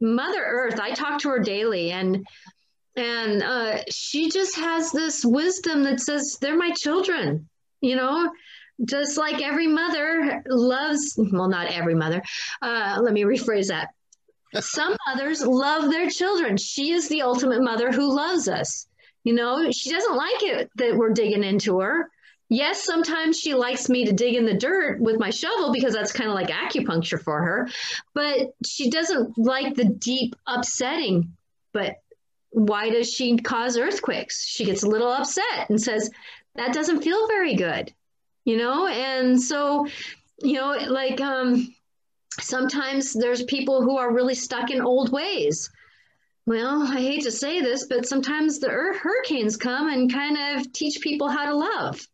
mother earth i talk to her daily and and uh, she just has this wisdom that says they're my children you know? Just like every mother loves well not every mother uh, let me rephrase that some mothers love their children she is the ultimate mother who loves us you know she doesn't like it that we're digging into her yes sometimes she likes me to dig in the dirt with my shovel because that's kind of like acupuncture for her but she doesn't like the deep upsetting but why does she cause earthquakes? She gets a little upset and says, that doesn't feel very good, you know? And so, you know, like um, sometimes there's people who are really stuck in old ways. Well, I hate to say this, but sometimes the hurricanes come and kind of teach people how to love.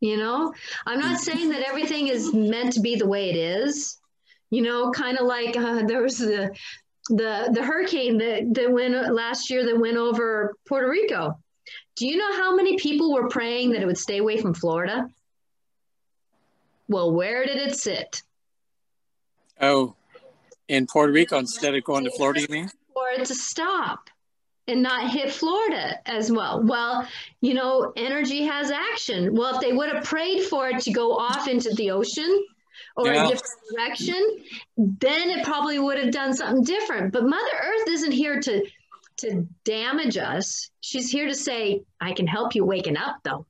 You know, I'm not saying that everything is meant to be the way it is. You know, kind of like uh, there was the the the hurricane that that went last year that went over Puerto Rico. Do you know how many people were praying that it would stay away from Florida? Well, where did it sit? Oh, in Puerto Rico instead of going to Florida, you mean? For it to stop and not hit Florida as well. Well, you know, energy has action. Well, if they would have prayed for it to go off into the ocean, or yeah. a different direction, then it probably would have done something different. But Mother Earth isn't here to to damage us. She's here to say, I can help you waking up though.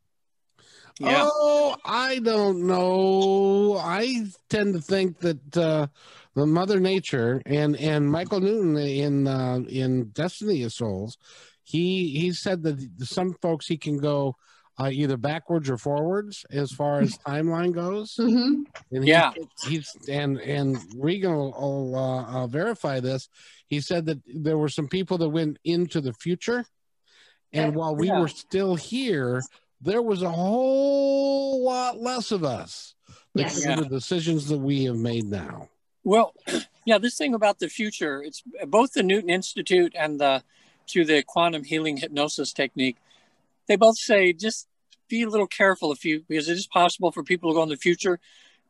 Yeah. Oh, I don't know. I tend to think that uh, the Mother Nature and and Michael Newton in uh, in Destiny of Souls, he he said that some folks he can go uh, either backwards or forwards as far as timeline goes. Mm-hmm. And yeah, he's and and Regan will, will uh, uh, verify this. He said that there were some people that went into the future, and while we yeah. were still here, there was a whole lot less of us because yes. of the decisions that we have made now. Well, yeah, this thing about the future, it's both the Newton Institute and the through the quantum healing hypnosis technique they both say just be a little careful if you because it is possible for people to go in the future,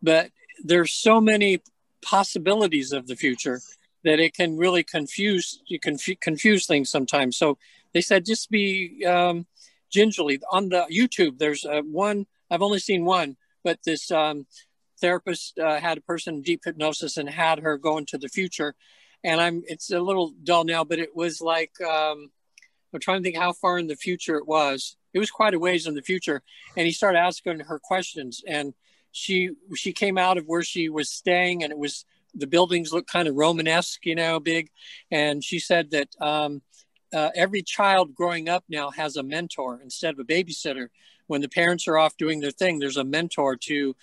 but there's so many possibilities of the future that it can really confuse you conf- confuse things sometimes. So they said just be um, gingerly on the YouTube. There's uh, one I've only seen one, but this um, therapist uh, had a person in deep hypnosis and had her go into the future. And I'm it's a little dull now, but it was like um, I'm trying to think how far in the future it was it was quite a ways in the future and he started asking her questions and she she came out of where she was staying and it was the buildings looked kind of romanesque you know big and she said that um, uh, every child growing up now has a mentor instead of a babysitter when the parents are off doing their thing there's a mentor to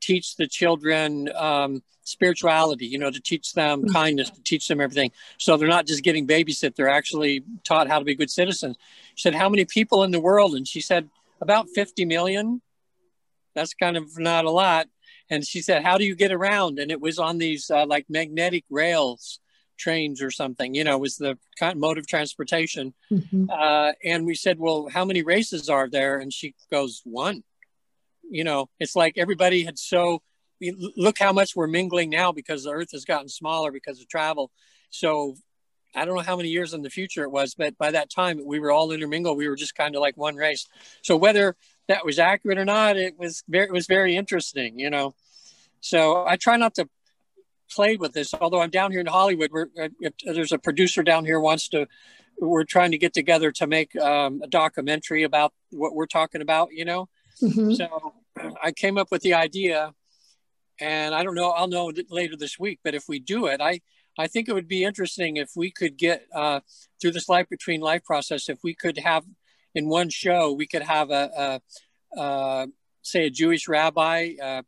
teach the children um, spirituality, you know, to teach them mm-hmm. kindness, to teach them everything. So they're not just getting babysit, they're actually taught how to be good citizens. She said, How many people in the world? And she said, About 50 million. That's kind of not a lot. And she said, How do you get around? And it was on these uh, like magnetic rails trains or something, you know, was the kind mode of transportation. Mm-hmm. Uh, and we said, Well, how many races are there? And she goes, One you know, it's like everybody had so look how much we're mingling now because the earth has gotten smaller because of travel. So I don't know how many years in the future it was, but by that time we were all intermingled. We were just kind of like one race. So whether that was accurate or not, it was very, it was very interesting, you know. So I try not to play with this. Although I'm down here in Hollywood, where uh, there's a producer down here wants to, we're trying to get together to make um, a documentary about what we're talking about, you know. Mm-hmm. So I came up with the idea, and I don't know, I'll know later this week, but if we do it, I, I think it would be interesting if we could get uh, through this life between life process, if we could have in one show, we could have a, a, a say a Jewish rabbi, uh,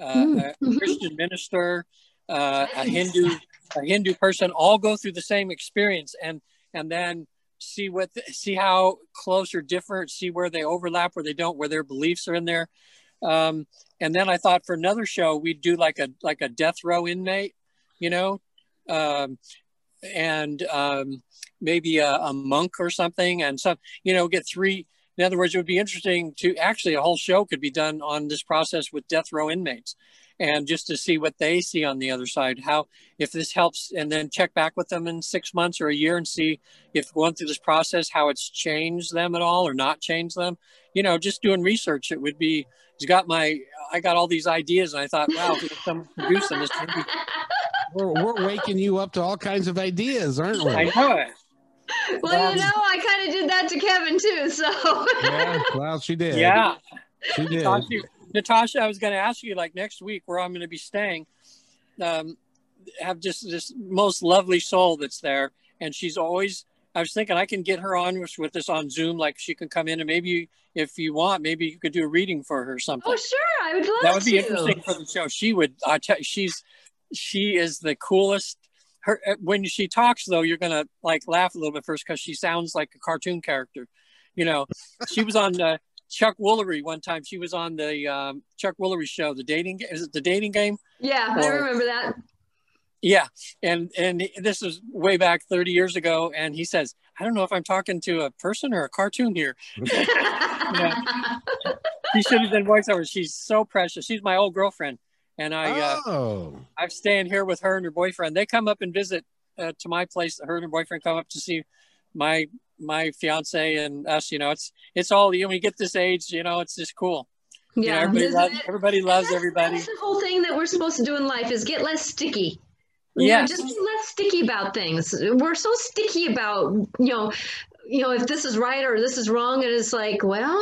uh, mm-hmm. a Christian minister, uh, a Hindu, a Hindu person, all go through the same experience, and and then see what the, see how close or different see where they overlap where they don't where their beliefs are in there. Um, and then i thought for another show we'd do like a like a death row inmate you know um, and um, maybe a, a, monk or something and some you know get three in other words it would be interesting to actually a whole show could be done on this process with death row inmates and just to see what they see on the other side how if this helps and then check back with them in six months or a year and see if going through this process how it's changed them at all or not changed them you know just doing research it would be it's got my i got all these ideas and i thought wow if someone produce them this we're, we're waking you up to all kinds of ideas aren't we i know it well, you um, know, I kind of did that to Kevin too. So yeah, well, she did. Yeah, she did. Natasha, I was going to ask you like next week where I'm going to be staying. Um, have just this most lovely soul that's there, and she's always. I was thinking I can get her on with, with us on Zoom, like she can come in and maybe if you want, maybe you could do a reading for her or something. Oh, sure, I would love that would be to. interesting for the show. She would. I tell she's she is the coolest. Her when she talks though, you're gonna like laugh a little bit first because she sounds like a cartoon character. You know, she was on uh, Chuck Woolery one time. She was on the um, Chuck Woolery show, the dating. Is it the dating game? Yeah, or, I remember that. Yeah, and and this was way back 30 years ago, and he says, "I don't know if I'm talking to a person or a cartoon here." you know, she should have been voiceover. She's so precious. She's my old girlfriend, and I uh, oh. I'm staying here with her and her boyfriend. They come up and visit uh, to my place. Her and her boyfriend come up to see my my fiance and us, you know, it's it's all you know, when you get this age, you know, it's just cool. Yeah, you know, everybody, loves, everybody loves that's, everybody. That's the whole thing that we're supposed to do in life is get less sticky. You Yeah, know, just be less sticky about things. We're so sticky about, you know, you know, if this is right or this is wrong, and it's like, well,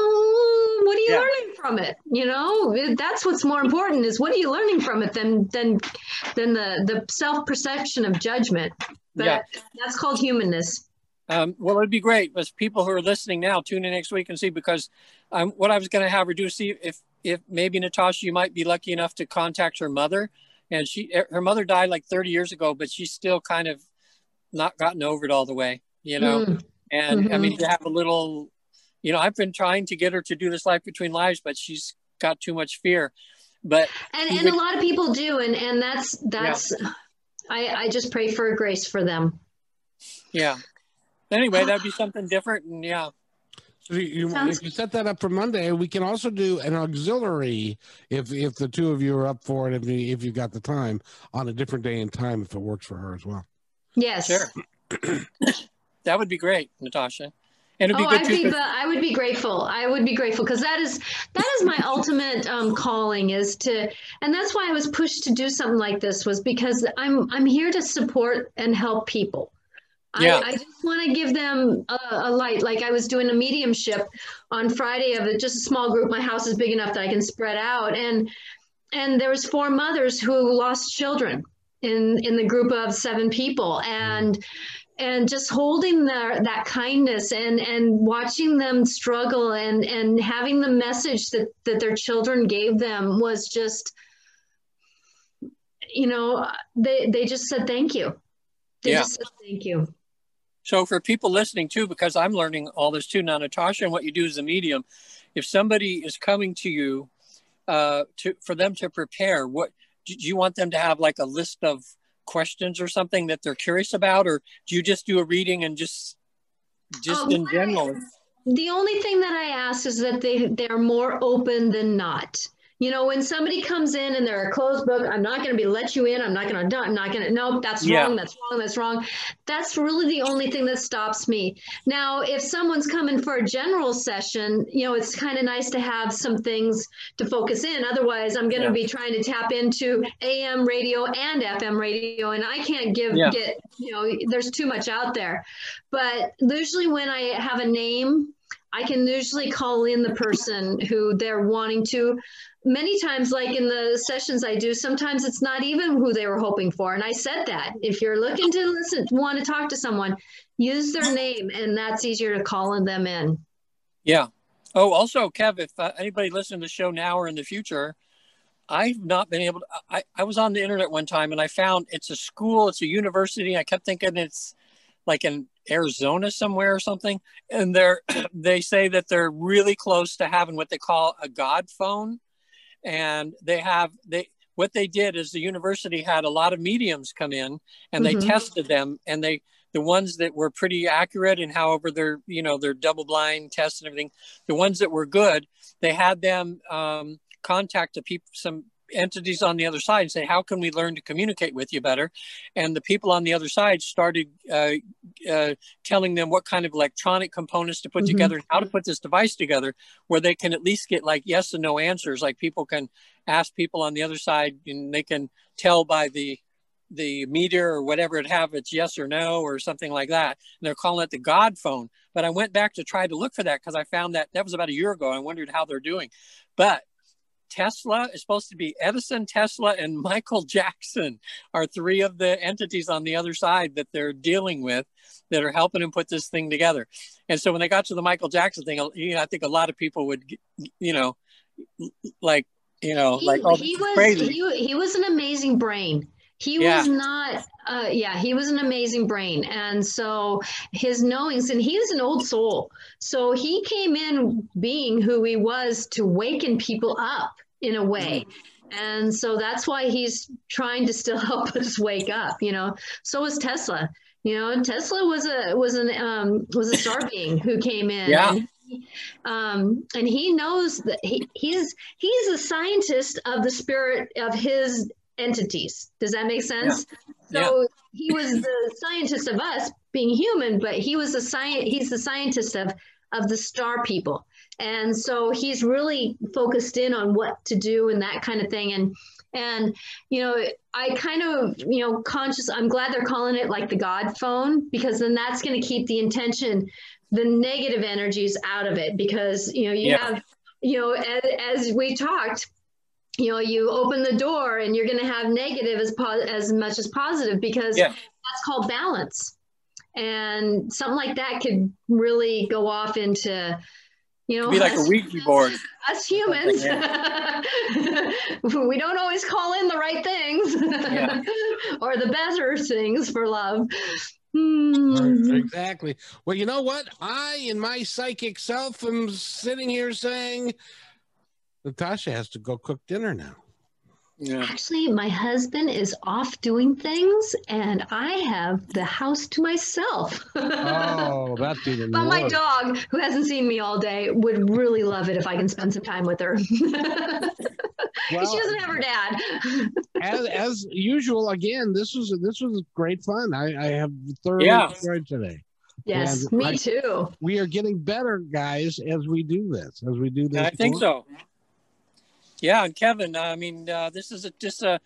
what are you Yeah. learning from it? You know, that's what's more important is what are you learning from it than than than the the self perception of judgment. But Yeah. that's called humanness. Um, well, it'd be great if people who are listening now tune in next week and see because um, what I was going to have her do see if if maybe Natasha, you might be lucky enough to contact her mother, and she her mother died like 30 years ago, but she's still kind of not gotten over it all the way, you know. Mm. And I Mhm. mean, to have a little, you know, I've been trying to get her to do this life between lives, but she's got too much fear. But And You and a lot of people do, and and that's that's. I I just pray for grace for them. yeah. Anyway, that'd be something different, and yeah, So you, Sounds- if you set that up for Monday, we can also do an auxiliary if if the two of you are up for it. If you if you got the time on a different day and time, if it works for her as well. Yes. sure. that would be great, Natasha. And it'd be oh, good I'd too. be, 'cause- I would be grateful. I would be grateful because that is that is my ultimate um, calling is to, and that's why I was pushed to do something like this was because I'm I'm here to support and help people. Yeah. I, I just want to give them a, a light. Like I was doing a mediumship on Friday of a, just a small group. My house is big enough that I can spread out, and and there was four mothers who lost children in in the group of seven people, and and just holding their, that kindness and and watching them struggle and and having the message that that their children gave them was just you know they they just said thank you they Yeah. just said thank you So for people listening too, because I'm learning all this too now, Natasha, and what you do as a medium, if somebody is coming to you uh, to for them to prepare, what do you want them to have like a list of questions or something that they're curious about, or do you just do a reading and just just Um, in general? the only thing that i ask is that they they're more open than not you know when somebody comes in and they're a closed book i'm not going to be let you in i'm not going to i'm not going to nope that's Yeah. wrong that's wrong that's wrong that's really the only thing that stops me now if someone's coming for a general session you know it's kind of nice to have some things to focus in otherwise i'm going to Yeah. be trying to tap into am radio and fm radio and i can't give Yeah. get you know there's too much out there but usually when i have a name I can usually call in the person who they're wanting to. Many times, like in the sessions I do, sometimes it's not even who they were hoping for. And I said that if you're looking to listen, want to talk to someone, use their name, and that's easier to call them in. Yeah. Oh, also, Kev, if uh, anybody listening to the show now or in the future, I've not been able to. I, I was on the internet one time and I found it's a school, it's a university. I kept thinking it's like in Arizona somewhere or something. And they're, they say that they're really close to having what they call a God phone. And they have, they, what they did is the university had a lot of mediums come in and they Mhm. tested them and they, the ones that were pretty accurate and however they're, you know, they're double blind tests and everything, the ones that were good, they had them um, contact the people, some entities on the other side and say, how can we learn to communicate with you better? And the people on the other side started uh, uh, telling them what kind of electronic components to put mm-hmm. together, how to put this device together, where they can at least get like yes and no answers. Like people can ask people on the other side, and they can tell by the the meter or whatever it have it's yes or no or something like that and they're calling it the god phone but i went back to try to look for that because i found that that was about a year ago i wondered how they're doing but Tesla is supposed to be Edison, Tesla, and Michael Jackson are three of the entities on the other side that they're dealing with that are helping him put this thing together. And so when they got to the Michael Jackson thing, you know, I think a lot of people would, you know, like, you know, he, like, oh, he was crazy. He, he was an amazing brain. He yeah. was not, uh, yeah, he was an amazing brain. And so his knowings, and he was an old soul. So he came in being who he was to waken people up in a way. And so that's why he's trying to still help us wake up, you know. So was Tesla. You know, Tesla was a was an um, was a star being who came in. Yeah. And he, um, and he knows that he, he's he's a scientist of the spirit of his entities. Does that make sense? Yeah. So yeah. he was the scientist of us being human, but he was a science. He's the scientist of of the star people. And so he's really focused in on what to do and that kind of thing. And and you know, I kind of you know conscious. I'm glad they're calling it like the God phone because then that's going to keep the intention, the negative energies out of it. Because you know you yeah. have you know as, as we talked you know you open the door and you're going to have negative as po- as much as positive because yeah. that's called balance and something like that could really go off into you know be like us, a Ouija board. Us humans. We don't always call in the right things. Yeah. or the better things for love. Hmm. exactly. Well you know what? I in my psychic self am sitting here saying natasha has to go cook dinner now yeah. Actually, my husband is off doing things, and I have the house to myself. oh, that's even But my dog, who hasn't seen me all day, would really love it if I can spend some time with her. well, she doesn't have her dad. as, as usual, again, this was this was great fun. I, I have thoroughly yeah. enjoyed today. Yes, and me I, too. We are getting better, guys, as we do this. As we do this. I think so. Yeah, and Kevin, I mean, uh, this is a, just a.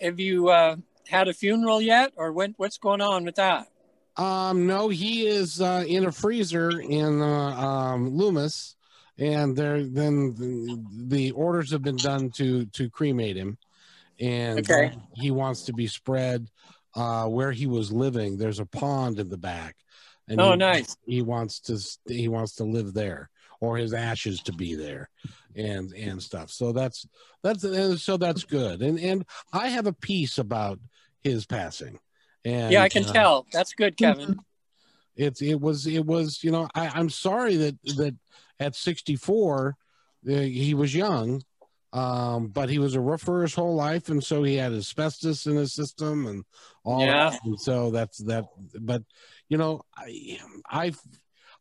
Have you uh, had a funeral yet, or when, what's going on with that? Um, no, he is uh, in a freezer in uh, um, Loomis, and there then the, the, orders have been done to to cremate him, and okay. he wants to be spread uh, where he was living. There's a pond in the back, and oh, he, nice. He wants to he wants to live there, or his ashes to be there and and stuff. So that's that's so that's good. And and I have a piece about his passing. And yeah, I can uh, tell. That's good, Kevin. It's it was it was you know I, I'm sorry that that at 64 uh, he was young, um, but he was a roofer his whole life, and so he had asbestos in his system and all. Yeah. That. And so that's that. But you know, I I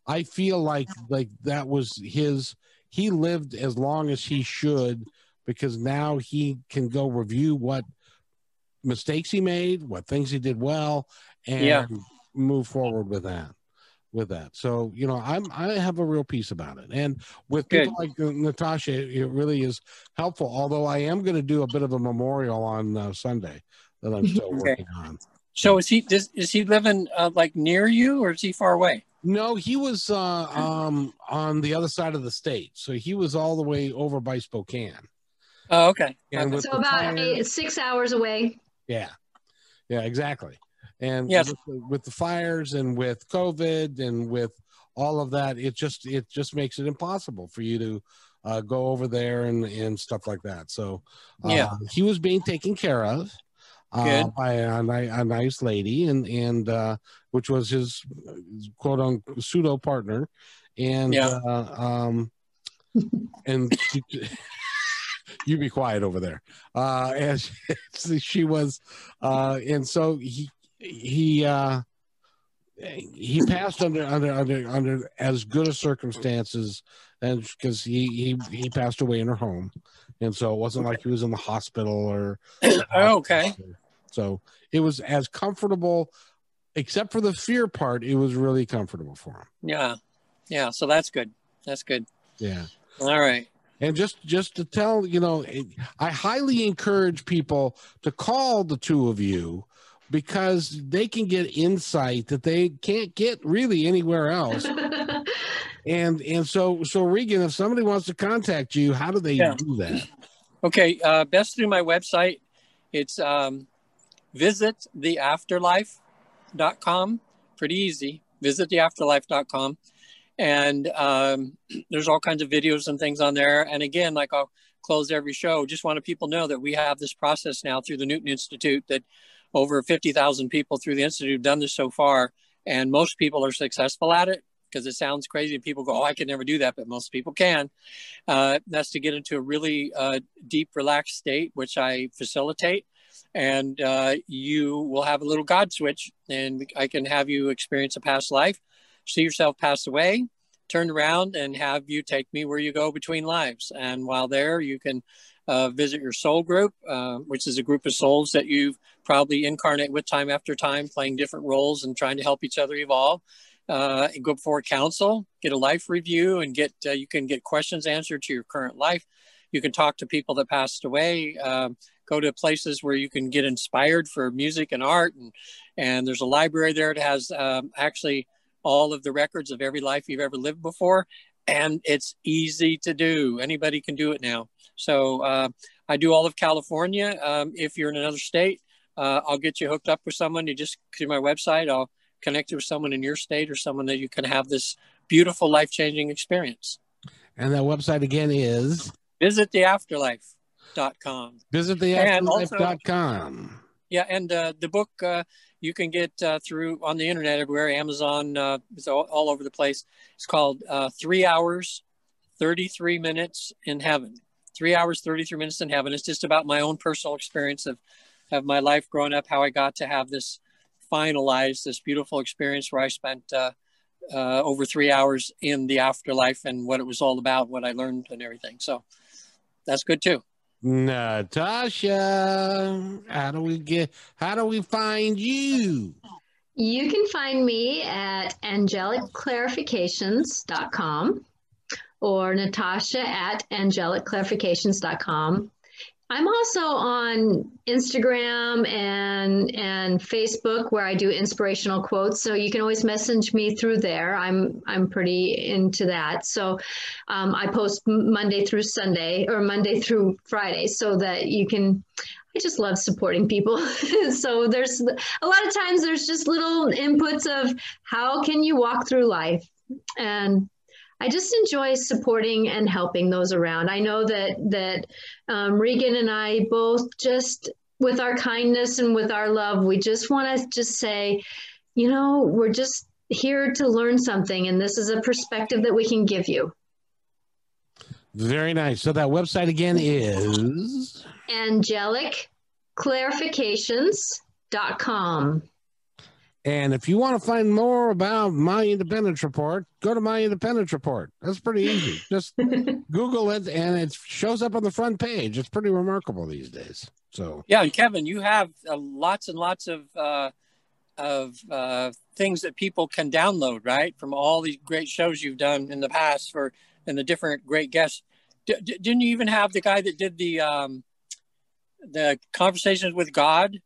I feel like like that was his he lived as long as he should because now he can go review what mistakes he made, what things he did well, and yeah. move forward with that. With that, so you know, I'm I have a real piece about it, and with people like uh, Natasha, it really is helpful. Although I am going to do a bit of a memorial on uh, Sunday that I'm still okay. working on. So is he does, is he living uh, like near you, or is he far away? No, he was uh, um, on the other side of the state, so he was all the way over by Spokane. Oh, okay. And so about eight, six hours away. Yeah, yeah, exactly. And yes. with, the, with the fires and with COVID and with all of that, it just it just makes it impossible for you to uh, go over there and and stuff like that. So uh, yeah, he was being taken care of uh, by a, a, nice lady, and and uh, which was his quote unquote pseudo partner, and yeah. uh, um, and you be quiet over there. Uh, and she, she was, uh, and so he he uh, he passed under under under under as good a circumstances, and because he he he passed away in her home, and so it wasn't like he was in the hospital or. Oh, okay. So it was as comfortable, except for the fear part. It was really comfortable for him. Yeah, yeah. So that's good. That's good. Yeah. All right. And just just to tell you know, I highly encourage people to call the two of you because they can get insight that they can't get really anywhere else. and and so so Regan, if somebody wants to contact you, how do they Yeah. do that? Okay. Uh, best through my website. It's um, visit theafterlife.com. Pretty easy. Visit theafterlife.com. And um, there's all kinds of videos and things on there. And again, like I'll close every show, just want to people know that we have this process now through the Newton Institute that over 50,000 people through the Institute have done this so far. And most people are successful at it because it sounds crazy. People go, oh, I could never do that, but most people can. Uh, that's to get into a really uh, deep, relaxed state, which I facilitate. And uh, you will have a little God switch, and I can have you experience a past life, see yourself pass away, turn around, and have you take me where you go between lives. And while there, you can uh, visit your soul group, uh, which is a group of souls that you've probably incarnate with time after time, playing different roles and trying to help each other evolve. Uh, and go before council, get a life review, and get uh, you can get questions answered to your current life. You can talk to people that passed away. Um, go to places where you can get inspired for music and art, and and there's a library there that has um, actually all of the records of every life you've ever lived before, and it's easy to do. Anybody can do it now. So uh, I do all of California. Um, if you're in another state, uh, I'll get you hooked up with someone. You just to my website. I'll connect you with someone in your state or someone that you can have this beautiful life changing experience. And that website again is Visit theafterlife.com. visit And also- theafterlife.com. Yeah, and uh, the book uh, you can get uh, through on the internet everywhere. Amazon uh, is all, all over the place. It's called uh, Three Hours, 33 Minutes in Heaven. Three Hours, 33 Minutes in Heaven. It's just about my own personal experience of, of my life growing up, how I got to have this finalized, this beautiful experience where I spent uh, uh, over three hours in the afterlife and what it was all about, what I learned and everything. So that's good too. Natasha, how do we get? How do we find you? You can find me at angelicclarifications.com or Natasha at angelicclarifications.com. I'm also on Instagram and and Facebook where I do inspirational quotes. So you can always message me through there. I'm I'm pretty into that. So um, I post Monday through Sunday or Monday through Friday, so that you can. I just love supporting people. so there's a lot of times there's just little inputs of how can you walk through life and I just enjoy supporting and helping those around. I know that that um, Regan and I both just with our kindness and with our love, we just want to just say, you know, we're just here to learn something, and this is a perspective that we can give you. Very nice. So that website again is angelicclarifications.com. And if you want to find more about My Independence Report, go to My Independence Report. That's pretty easy. Just Google it and it shows up on the front page. It's pretty remarkable these days. So, Yeah, and Kevin, you have uh, lots and lots of uh, of uh, things that people can download, right? From all these great shows you've done in the past for and the different great guests. D- d- didn't you even have the guy that did the um, the conversations with God?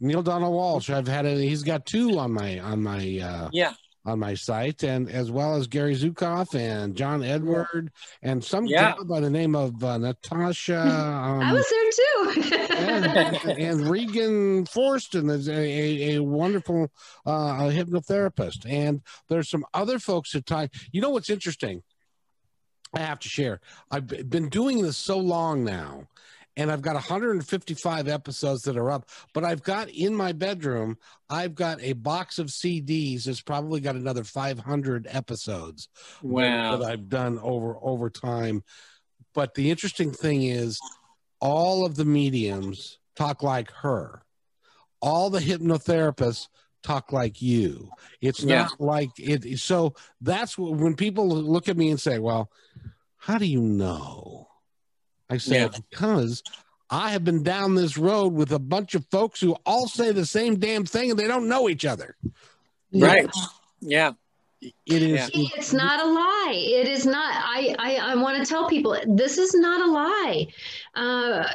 Neale Donald Walsch, I've had a, he's got two on my on my uh Yeah, on my site and as well as Gary Zukav and John Edward and some Yeah. gal by the name of uh, Natasha um, I was there too. and, and Regan Forston is a, a, a wonderful uh, hypnotherapist. And there's some other folks that talk. You know what's interesting? I have to share. I've been doing this so long now, and I've got 155 episodes that are up. But I've got in my bedroom, I've got a box of CDs. It's probably got another 500 episodes wow. that I've done over over time. But the interesting thing is, all of the mediums talk like her. All the hypnotherapists talk like you. It's Yeah. not like it. So that's when people look at me and say, "Well, how do you know?" I said, Yeah. because I have been down this road with a bunch of folks who all say the same damn thing and they don't know each other. Right. Yeah. It is. Yeah. It's not a lie. It is not. I I, I want to tell people this is not a lie. Uh,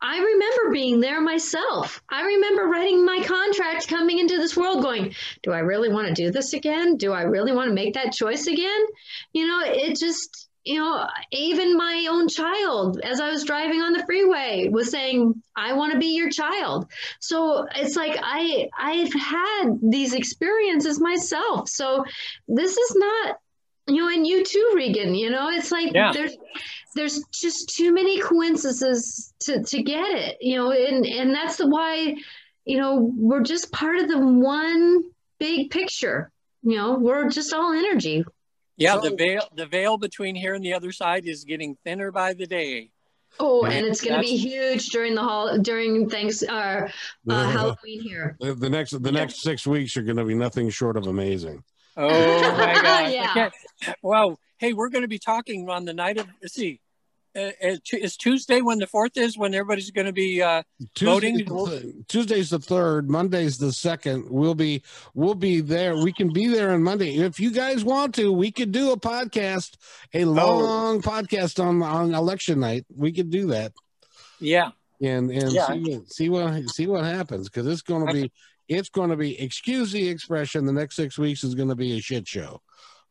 I remember being there myself. I remember writing my contract coming into this world going, do I really want to do this again? Do I really want to make that choice again? You know, it just, you know, even my own child, as I was driving on the freeway, was saying, I want to be your child. So it's like I I've had these experiences myself. So this is not you know, and you too, Regan. You know, it's like Yeah. there's there's just too many coincidences to to get it. You know, and and that's the why, you know, we're just part of the one big picture. You know, we're just all energy. Yeah. So- the veil, the veil between here and the other side is getting thinner by the day. Oh, Yeah, and it's going to be huge during the hall during thanks uh, uh, Halloween here. the, the next the next six weeks are going to be nothing short of amazing. Oh my God. Yeah. can't- Wow. Hey, we're going to be talking on the night of, let's see, Tu- is Tuesday when the fourth is when everybody's going to be, uh, Tuesday, Voting? Tuesday's the third. Monday's the second. We'll be we'll be there. We can be there on Monday if you guys want to. We could do a podcast, a long podcast on on election night. We could do that yeah. and and Yeah. see what see what see what happens because it's going to be it's going to be excuse the expression. The next six weeks is going to be a shit show.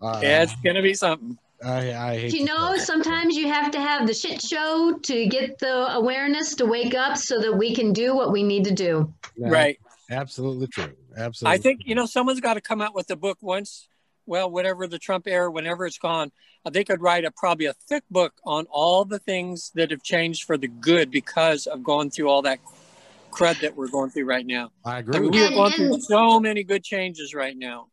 Uh, Yeah, it's going to be something. I I hate You to know, say sometimes you have to have the shit show to get the awareness to wake up so that we can do what we need to do. Yeah, Right. Absolutely true. Absolutely. I think, you know, someone's got to come out with a book once, well, whatever the Trump era, whenever it's gone. uh, They could write a probably a thick book on all the things that have changed for the good because of going through all that crud that we're going through right now. I I agree. mean, we you. are going through so many good changes right now.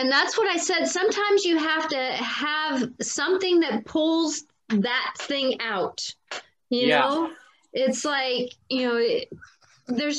And that's what I said. Sometimes you have to have something that pulls that thing out. You Yeah. know, it's like, you know, it, there's just